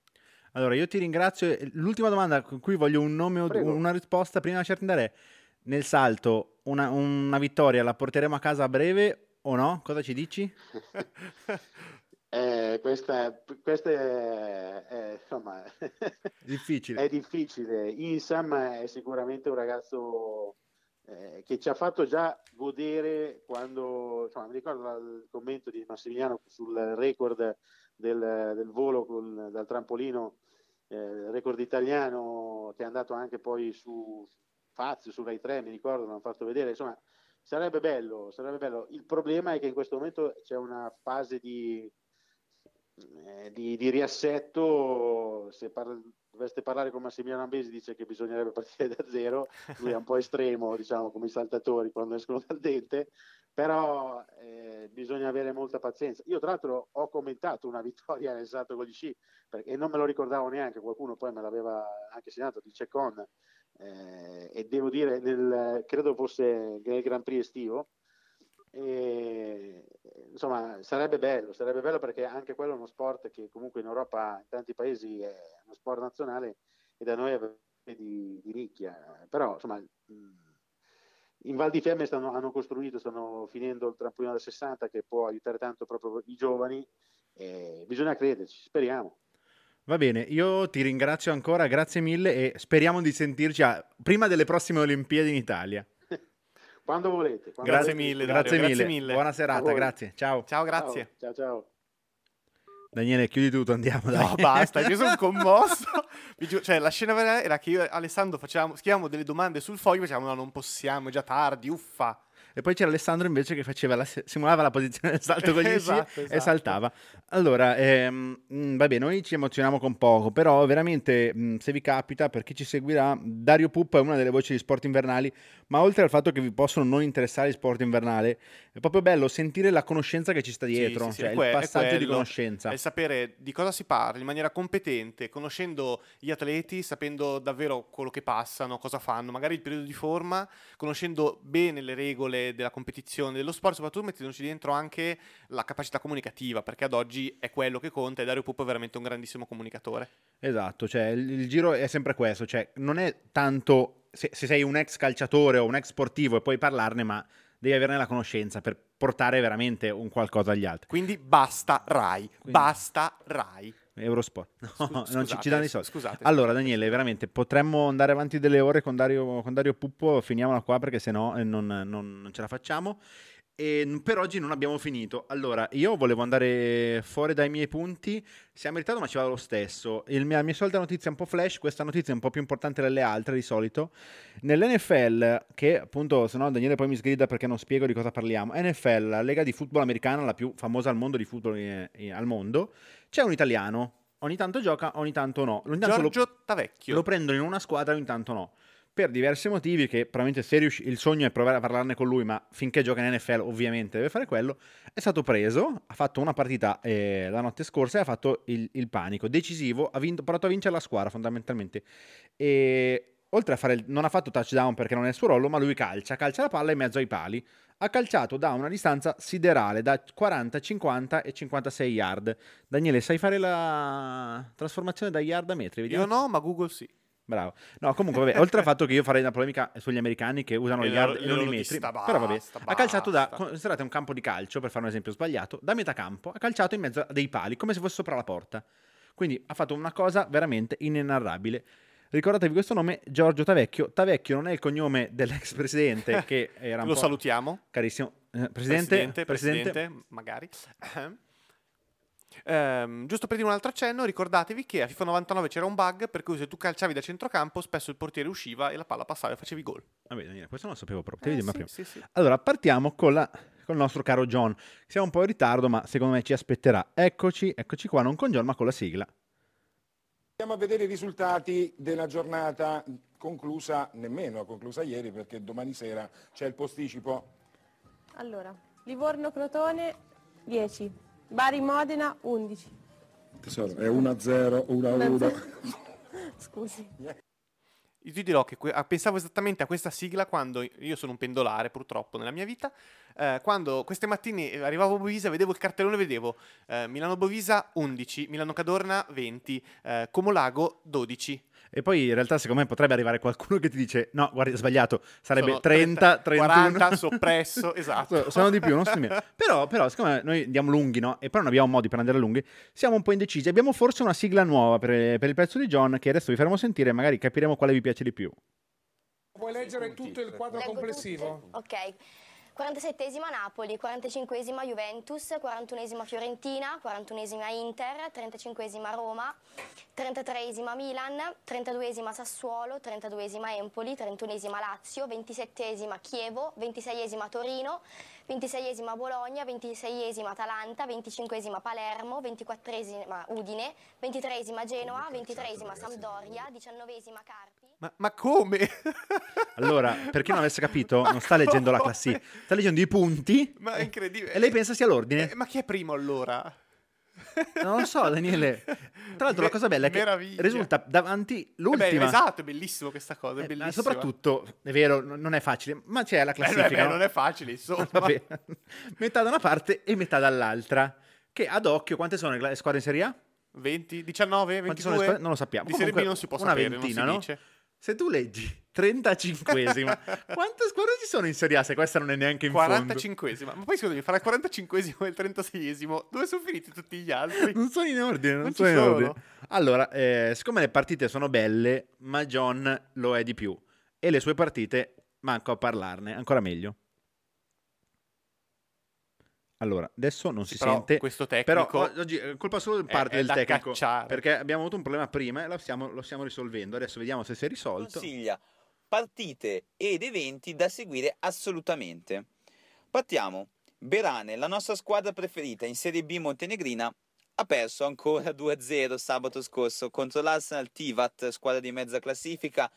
[SPEAKER 2] Allora, io ti ringrazio. L'ultima domanda con cui voglio un nome o Prego. una risposta prima di lasciarti andare nel salto una, una, vittoria la porteremo a casa a breve o no? Cosa ci dici?
[SPEAKER 3] eh, questa, questa è, è, insomma,
[SPEAKER 2] difficile.
[SPEAKER 3] è difficile. Insam è sicuramente un ragazzo eh, che ci ha fatto già godere quando, insomma, mi ricordo il commento di Massimiliano sul record del, del volo con, dal trampolino eh, record italiano che è andato anche poi su Fazio, su Rai 3, mi ricordo, l'hanno fatto vedere, insomma, sarebbe bello, sarebbe bello. Il problema è che in questo momento c'è una fase di, eh, di, di riassetto, se par- doveste parlare con Massimiliano Ambesi dice che bisognerebbe partire da zero, lui è un po' estremo, diciamo, come i saltatori quando escono dal dente, però eh, bisogna avere molta pazienza. Io tra l'altro ho commentato una vittoria nel salto con gli sci, perché non me lo ricordavo neanche, qualcuno poi me l'aveva anche segnato, dice con, eh, e devo dire, nel, credo fosse nel Grand Prix estivo, e, insomma sarebbe bello, sarebbe bello perché anche quello è uno sport che comunque in Europa, in tanti paesi è uno sport nazionale e da noi è di, di nicchia, però insomma in Val di Fiemme stanno, hanno costruito, stanno finendo il trampolino da 60 che può aiutare tanto proprio i giovani, e bisogna crederci, speriamo.
[SPEAKER 2] Va bene, io ti ringrazio ancora, grazie mille e speriamo di sentirci a, prima delle prossime Olimpiadi in Italia.
[SPEAKER 3] Quando volete. Quando
[SPEAKER 1] Grazie,
[SPEAKER 3] volete.
[SPEAKER 1] mille,
[SPEAKER 2] Grazie mille.
[SPEAKER 1] grazie mille.
[SPEAKER 2] Buona serata, grazie. Ciao.
[SPEAKER 1] Ciao, grazie.
[SPEAKER 3] Ciao, ciao. ciao.
[SPEAKER 2] Daniele, chiudi tutto, andiamo. Dai.
[SPEAKER 1] No, basta, io sono commosso. Cioè, la scena vera era che io e Alessandro facevamo, scrivevamo delle domande sul foglio, facevamo no, non possiamo, è già tardi, uffa.
[SPEAKER 2] E poi c'era Alessandro invece che faceva la, simulava la posizione del salto con gli
[SPEAKER 1] Esatto,
[SPEAKER 2] sci e
[SPEAKER 1] esatto.
[SPEAKER 2] saltava. Allora, ehm, mh, vabbè, noi ci emozioniamo con poco, però veramente, mh, se vi capita, per chi ci seguirà, Dario Puppa è una delle voci di sport invernali, ma oltre al fatto che vi possono non interessare gli sport invernale, è proprio bello sentire la conoscenza che ci sta dietro,
[SPEAKER 1] Sì, sì, sì,
[SPEAKER 2] cioè il
[SPEAKER 1] que- è
[SPEAKER 2] passaggio di
[SPEAKER 1] quello.
[SPEAKER 2] conoscenza.
[SPEAKER 1] È sapere di cosa si parla in maniera competente, conoscendo gli atleti, sapendo davvero quello che passano, cosa fanno, magari il periodo di forma, conoscendo bene le regole della competizione, dello sport, soprattutto mettendoci dentro anche la capacità comunicativa, perché ad oggi è quello che conta e Dario Pupo è veramente un grandissimo comunicatore.
[SPEAKER 2] Esatto, cioè il, il giro è sempre questo, cioè non è tanto se, se sei un ex calciatore o un ex sportivo e puoi parlarne, ma devi averne la conoscenza per portare veramente un qualcosa agli altri.
[SPEAKER 1] Quindi basta Rai, basta Rai.
[SPEAKER 2] Eurosport, no,
[SPEAKER 1] Scu-
[SPEAKER 2] non ci, danno i soldi.
[SPEAKER 1] Scusate.
[SPEAKER 2] Allora, Daniele, veramente potremmo andare avanti delle ore con Dario, con Dario Puppo, finiamola qua perché sennò eh, non, non, non ce la facciamo. E n- per oggi non abbiamo finito. Allora, io volevo andare fuori dai miei punti. Siamo in ritardo, ma ci vado lo stesso. Il mia, la mia solita notizia è un po' flash. Questa notizia è un po' più importante delle altre di solito. Nell'NFL, che appunto, se no Daniele poi mi sgrida perché non spiego di cosa parliamo. NFL, la lega di football americana, la più famosa al mondo di football eh, eh, al mondo. C'è un italiano. Ogni tanto gioca, ogni tanto no. Ogni tanto lo-
[SPEAKER 1] Giorgio Tavecchio.
[SPEAKER 2] lo prendono in una squadra, ogni tanto no. Per diversi motivi, che probabilmente se riusci- il sogno è provare a parlarne con lui, ma finché gioca in NFL ovviamente deve fare quello, è stato preso, ha fatto una partita eh, la notte scorsa e ha fatto il, il panico, decisivo, ha vinto, portato a vincere la squadra fondamentalmente. E oltre a fare, il- non ha fatto touchdown perché non è il suo ruolo, ma lui calcia, calcia la palla in mezzo ai pali. Ha calciato da una distanza siderale, da 40, 50 e 56 yard. Daniele, sai fare la trasformazione da yard a metri? Vediamo.
[SPEAKER 1] Io no, ma Google sì.
[SPEAKER 2] Bravo. No, comunque, vabbè, oltre al fatto che io farei una polemica sugli americani che usano
[SPEAKER 1] E
[SPEAKER 2] gli
[SPEAKER 1] le
[SPEAKER 2] yard e
[SPEAKER 1] le
[SPEAKER 2] non i metri,
[SPEAKER 1] dista-
[SPEAKER 2] però vabbè,
[SPEAKER 1] basta,
[SPEAKER 2] ha calciato da,
[SPEAKER 1] basta.
[SPEAKER 2] considerate un campo di calcio, per fare un esempio sbagliato, da metà campo, ha calciato in mezzo a dei pali, come se fosse sopra la porta. Quindi ha fatto una cosa veramente inenarrabile. Ricordatevi questo nome, Giorgio Tavecchio. Tavecchio non è il cognome dell'ex presidente, che era un
[SPEAKER 1] Lo salutiamo.
[SPEAKER 2] carissimo. Eh, presidente,
[SPEAKER 1] Presidente,
[SPEAKER 2] presidente,
[SPEAKER 1] presidente, magari. Ehm, giusto per dire un altro accenno, ricordatevi che a FIFA 99 c'era un bug per cui se tu calciavi da centrocampo spesso il portiere usciva e la palla passava e facevi gol.
[SPEAKER 2] Vabbè, Daniele, questo non lo sapevo proprio.
[SPEAKER 1] Eh, sì,
[SPEAKER 2] prima.
[SPEAKER 1] sì, sì.
[SPEAKER 2] Allora, partiamo con, la- con il nostro caro John. Siamo un po' in ritardo, ma secondo me ci aspetterà. Eccoci, eccoci qua, non con John, ma con la sigla.
[SPEAKER 6] Andiamo a vedere i risultati della giornata conclusa, nemmeno conclusa ieri perché domani sera c'è il posticipo.
[SPEAKER 8] Allora, Livorno-Crotone 10, Bari-Modena 11.
[SPEAKER 6] Tesoro, è 1-0, 1-1.
[SPEAKER 8] Scusi.
[SPEAKER 1] Io ti dirò che que- ah, pensavo esattamente a questa sigla quando io sono un pendolare purtroppo nella mia vita. eh, quando queste mattine eh, arrivavo a Bovisa, vedevo il cartellone, vedevo eh, Milano-Bovisa 11, Milano-Cadorna 20, eh, Comolago 12.
[SPEAKER 2] E poi in realtà secondo me potrebbe arrivare qualcuno che ti dice no, guarda, è sbagliato, sarebbe
[SPEAKER 1] Sono
[SPEAKER 2] 30, 31.
[SPEAKER 1] 40, soppresso, esatto.
[SPEAKER 2] So- Sono di più, non sono di meno. Però, però, secondo me noi andiamo lunghi, no? E poi non abbiamo modi per andare lunghi. Siamo un po' indecisi. Abbiamo forse una sigla nuova per, per il pezzo di John che adesso vi faremo sentire e magari capiremo quale vi piace di più.
[SPEAKER 9] Puoi leggere tutto il quadro
[SPEAKER 10] Leggo
[SPEAKER 9] complessivo?
[SPEAKER 10] tutte? Ok.
[SPEAKER 9] 47esima Napoli, 45esima Juventus, 41esima Fiorentina, 41esima Inter, 35esima Roma, 33esima Milan, 32esima Sassuolo, 32esima Empoli, 31esima Lazio, 27esima Chievo, 26esima Torino, 26esima Bologna, 26esima Atalanta, 25esima Palermo, 24esima Udine, 23esima Genoa, 23esima Sampdoria, 19esima Carpi.
[SPEAKER 1] Ma, ma come?
[SPEAKER 2] Allora, per chi non avesse capito, non sta leggendo la classifica, sta leggendo i punti
[SPEAKER 1] Ma è incredibile.
[SPEAKER 2] e lei pensa sia l'ordine.
[SPEAKER 1] Eh, ma chi è primo allora?
[SPEAKER 2] Non lo so, Daniele. Tra l'altro, la cosa bella è che
[SPEAKER 1] Meraviglia.
[SPEAKER 2] risulta davanti
[SPEAKER 1] Eh beh,
[SPEAKER 2] l'ultima.
[SPEAKER 1] esatto, è bellissimo questa cosa, è
[SPEAKER 2] Eh, soprattutto, è vero, non è facile, ma c'è la
[SPEAKER 1] Eh,
[SPEAKER 2] classifica.
[SPEAKER 1] beh, beh,
[SPEAKER 2] no?
[SPEAKER 1] non è facile, insomma.
[SPEAKER 2] Vabbè. metà da una parte e metà dall'altra. Che ad occhio, quante sono le squadre in Serie A?
[SPEAKER 1] 20, 19,
[SPEAKER 2] Quante sono
[SPEAKER 1] 22?
[SPEAKER 2] le squadre? Non lo sappiamo.
[SPEAKER 1] Di Serie B
[SPEAKER 2] Comunque,
[SPEAKER 1] non si può
[SPEAKER 2] una
[SPEAKER 1] sapere,
[SPEAKER 2] ventina,
[SPEAKER 1] non
[SPEAKER 2] no?
[SPEAKER 1] dice.
[SPEAKER 2] Se tu leggi 35esima, quante squadre ci sono in Serie A se questa non è neanche in fondo?
[SPEAKER 1] 45esima. Ma poi scusami, fra il 45esimo e il 36esimo, dove sono finiti tutti gli altri?
[SPEAKER 2] Non sono in ordine, non,
[SPEAKER 1] Non
[SPEAKER 2] sono
[SPEAKER 1] ci
[SPEAKER 2] in ordine. Allora, eh, siccome le partite sono belle, ma John lo è di più. E le sue partite, manco a parlarne, ancora meglio. Allora, adesso non si
[SPEAKER 1] Però
[SPEAKER 2] sente.
[SPEAKER 1] questo
[SPEAKER 2] Però
[SPEAKER 1] tecnico
[SPEAKER 2] o- oggi è colpa solo parte
[SPEAKER 1] è
[SPEAKER 2] del
[SPEAKER 1] da
[SPEAKER 2] tecnico.
[SPEAKER 1] cacciare.
[SPEAKER 2] Perché abbiamo avuto un problema prima e lo stiamo, lo stiamo risolvendo. Adesso vediamo se si è risolto.
[SPEAKER 10] consiglia partite ed eventi da seguire assolutamente. Partiamo. Berane, la nostra squadra preferita in Serie B montenegrina, ha perso ancora 2-0 sabato scorso contro l'Arsenal Tivat, squadra di mezza classifica,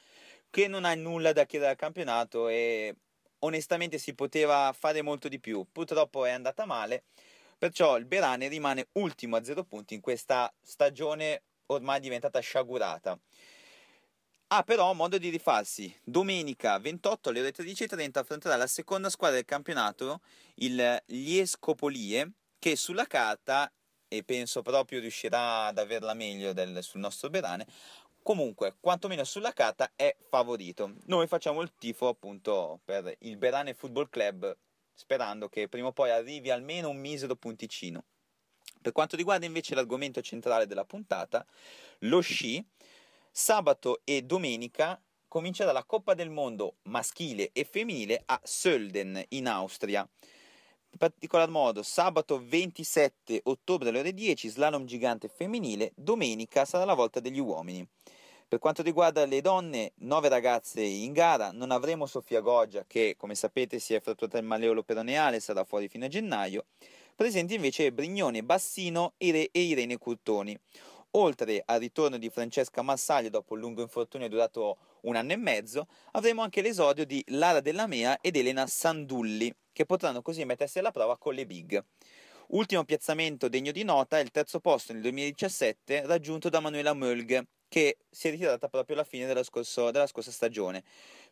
[SPEAKER 10] che non ha nulla da chiedere al campionato e onestamente si poteva fare molto di più. Purtroppo è andata male, perciò il Berane rimane ultimo a 0 punti in questa stagione ormai diventata sciagurata. Ha però modo di rifarsi. Domenica 28 alle ore 13.30 affronterà la seconda squadra del campionato, il Liescopolie, che sulla carta, e penso proprio riuscirà ad averla meglio del- sul nostro Berane, comunque, quantomeno sulla carta è favorito. Noi facciamo il tifo appunto per il Berane Football Club, sperando che prima o poi arrivi almeno un misero punticino. Per quanto riguarda invece l'argomento centrale della puntata, lo sci, sabato e domenica comincerà la Coppa del Mondo maschile e femminile a Sölden in Austria. In particolar modo sabato 27 ottobre alle ore 10 slalom gigante femminile, domenica sarà la volta degli uomini. Per quanto riguarda le donne, nove ragazze in gara, non avremo Sofia Goggia che come sapete si è fratturata il maleolo peroneale, sarà fuori fino a gennaio, presenti invece Brignone Bassino e Ire- Irene Curtoni. Oltre al ritorno di Francesca Marsaglia dopo il lungo infortunio durato un anno e mezzo, avremo anche l'esordio di Lara Della Mea ed Elena Sandulli, che potranno così mettersi alla prova con le big. Ultimo piazzamento degno di nota è il terzo posto nel 2017 raggiunto da Manuela Mölg, che si è ritirata proprio alla fine della, scorso- della scorsa stagione.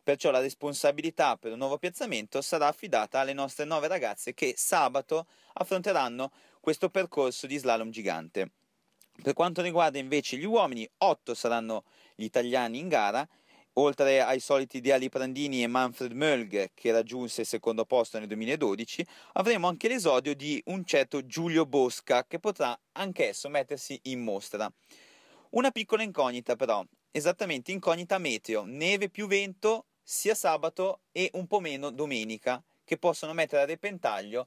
[SPEAKER 10] Perciò la responsabilità per un nuovo piazzamento sarà affidata alle nostre nove ragazze che sabato affronteranno questo percorso di slalom gigante. Per quanto riguarda invece gli uomini, 8 saranno gli italiani in gara, oltre ai soliti di Prandini e Manfred Mölg che raggiunse il secondo posto nel 2012, avremo anche l'esordio di un certo Giulio Bosca che potrà anch'esso mettersi in mostra. Una piccola incognita però, esattamente incognita meteo, neve più vento sia sabato e un po' meno domenica, che possono mettere a repentaglio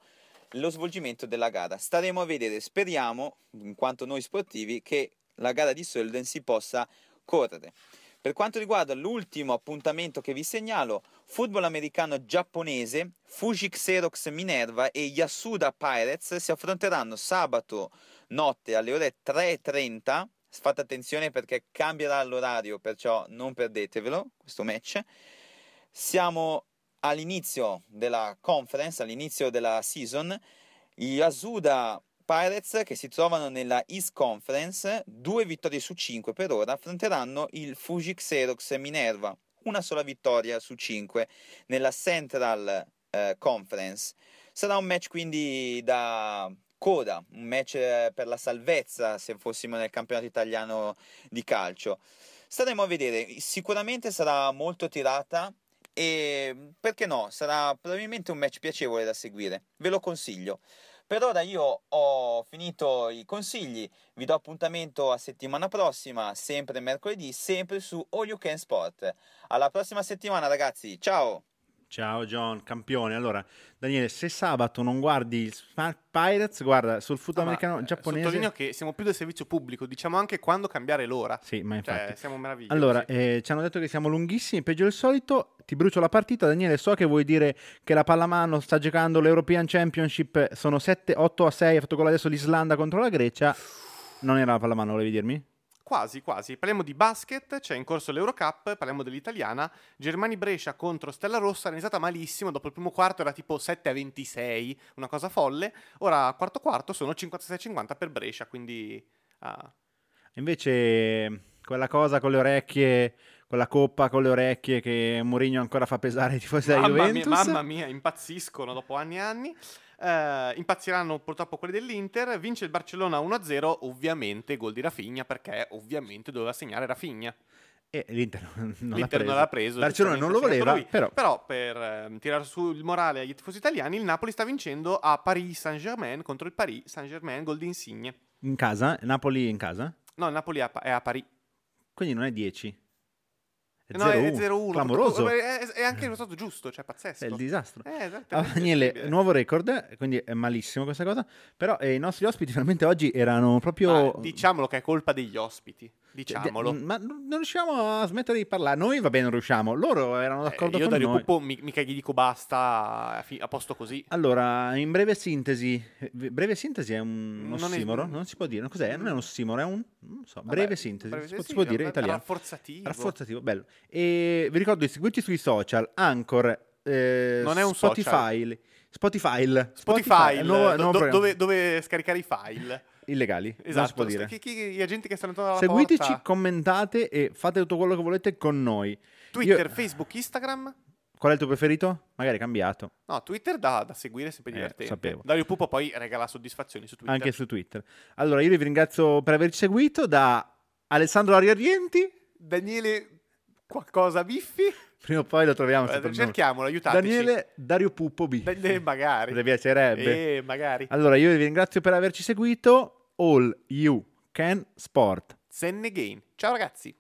[SPEAKER 10] lo svolgimento della gara. Staremo a vedere, speriamo, in quanto noi sportivi, che la gara di Sölden si possa correre. Per quanto riguarda l'ultimo appuntamento che vi segnalo, football americano giapponese, Fuji Xerox Minerva e Yasuda Pirates si affronteranno sabato notte alle ore 3.30. Fate attenzione perché cambierà l'orario, perciò non perdetevelo questo match. Siamo all'inizio della conference, all'inizio della season. Gli Yasuda Pirates, che si trovano nella East Conference, due vittorie su cinque per ora, affronteranno il Fuji Xerox Minerva, una sola vittoria su cinque nella Central eh, Conference. Sarà un match quindi da coda, un match eh, per la salvezza se fossimo nel campionato italiano di calcio. Staremo a vedere, sicuramente sarà molto tirata e perché no, sarà probabilmente un match piacevole da seguire, ve lo consiglio. Per ora io ho finito i consigli, vi do appuntamento a settimana prossima, sempre mercoledì, sempre su All You Can Sport. Alla prossima settimana ragazzi, ciao!
[SPEAKER 2] Ciao John, campione. Allora, Daniele, se sabato non guardi il Smart Pirates, guarda sul football
[SPEAKER 1] Ah,
[SPEAKER 2] americano
[SPEAKER 1] eh,
[SPEAKER 2] giapponese.
[SPEAKER 1] Sottolineo che siamo più del servizio pubblico, diciamo anche quando cambiare l'ora.
[SPEAKER 2] Sì, ma infatti.
[SPEAKER 1] Cioè, siamo meravigliosi.
[SPEAKER 2] Allora, eh, ci hanno detto che siamo lunghissimi, peggio del solito. Ti brucio la partita. Daniele, so che vuoi dire che la pallamano sta giocando l'European Championship. Sono 7-8 a 6. Ha fatto gol adesso l'Islanda contro la Grecia. Non era la pallamano, volevi dirmi?
[SPEAKER 1] Quasi, quasi. Parliamo di basket, c'è in corso l'Eurocup, parliamo dell'italiana. Germani-Brescia contro Stella Rossa, è iniziata malissimo, dopo il primo quarto era tipo 7 a 26, una cosa folle. Ora, quarto quarto, sono 56-50 per Brescia, quindi... ah,
[SPEAKER 2] Invece, quella cosa con le orecchie, quella coppa con le orecchie che Mourinho ancora fa pesare ai tifosi della
[SPEAKER 1] mamma, mia,
[SPEAKER 2] Juventus.
[SPEAKER 1] mamma mia, impazziscono dopo anni e anni. Eh, impazziranno purtroppo quelli dell'Inter. Vince il Barcellona 1-0, ovviamente gol di Rafinha, perché ovviamente doveva segnare Rafinha.
[SPEAKER 2] E l'Inter non l'ha
[SPEAKER 1] L'Inter
[SPEAKER 2] preso.
[SPEAKER 1] non l'ha preso.
[SPEAKER 2] Barcellona non lo voleva, però.
[SPEAKER 1] lui. per ehm, tirare su il morale agli tifosi italiani, il Napoli sta vincendo a Paris Saint-Germain contro il Paris Saint-Germain, gol di Insigne.
[SPEAKER 2] In casa? Napoli in casa?
[SPEAKER 1] No, il Napoli è a, è a Paris.
[SPEAKER 2] Quindi non è 10. È
[SPEAKER 1] no, è
[SPEAKER 2] 0-1.
[SPEAKER 1] 0-1.
[SPEAKER 2] Clamoroso.
[SPEAKER 1] È, è- anche il risultato giusto, cioè pazzesco.
[SPEAKER 2] È il disastro.
[SPEAKER 1] Eh, esatto,
[SPEAKER 2] Ah, Daniele, nuovo record, quindi è malissimo questa cosa. Però eh, i nostri ospiti veramente oggi erano proprio...
[SPEAKER 1] Ma diciamolo che è colpa degli ospiti. Diciamolo.
[SPEAKER 2] Ma non riusciamo a smettere di parlare. Noi va bene, non riusciamo. Loro erano
[SPEAKER 1] Eh,
[SPEAKER 2] d'accordo
[SPEAKER 1] io
[SPEAKER 2] con
[SPEAKER 1] Dario
[SPEAKER 2] noi.
[SPEAKER 1] Puppo mi- mica gli dico basta a, fi- a posto così.
[SPEAKER 2] Allora, in breve sintesi, eh, breve sintesi è un
[SPEAKER 1] Non è-
[SPEAKER 2] ossimoro? Non si può dire, cos'è? Non è un ossimoro, è un non so,
[SPEAKER 1] Vabbè,
[SPEAKER 2] breve sintesi,
[SPEAKER 1] breve-
[SPEAKER 2] si può,
[SPEAKER 1] sì,
[SPEAKER 2] si può dire in italiano.
[SPEAKER 1] rafforzativo.
[SPEAKER 2] Rafforzativo, bello. E vi ricordo di seguirci sui social, Anchor, eh,
[SPEAKER 1] Non è un
[SPEAKER 2] Spotify, Spotify,
[SPEAKER 1] Spotify,
[SPEAKER 2] nuovo-
[SPEAKER 1] do-
[SPEAKER 2] nuovo
[SPEAKER 1] do- dove, dove scaricare i file.
[SPEAKER 2] illegali, non si
[SPEAKER 1] Esatto,
[SPEAKER 2] può dire.
[SPEAKER 1] chi- chi- gli agenti che stanno alla
[SPEAKER 2] Seguiteci,
[SPEAKER 1] porta.
[SPEAKER 2] commentate e fate tutto quello che volete con noi.
[SPEAKER 1] Twitter,
[SPEAKER 2] Io-
[SPEAKER 1] Facebook, Instagram.
[SPEAKER 2] Qual è il tuo preferito? Magari è cambiato.
[SPEAKER 1] No, Twitter da, da seguire, è sempre
[SPEAKER 2] Eh,
[SPEAKER 1] divertente.
[SPEAKER 2] sapevo.
[SPEAKER 1] Dario Pupo poi regala soddisfazioni su Twitter.
[SPEAKER 2] Anche su Twitter. Allora, io vi ringrazio per averci seguito da Alessandro Ariarrienti.
[SPEAKER 1] Daniele qualcosa biffi?
[SPEAKER 2] Prima o poi lo troviamo.
[SPEAKER 1] Eh, cerchiamolo, aiutateci.
[SPEAKER 2] Daniele Dario Puppo B.
[SPEAKER 1] Eh, magari.
[SPEAKER 2] Mi piacerebbe.
[SPEAKER 1] Eh, magari.
[SPEAKER 2] Allora, io vi ringrazio per averci seguito. All You Can Sport.
[SPEAKER 1] Zen Again. Ciao ragazzi.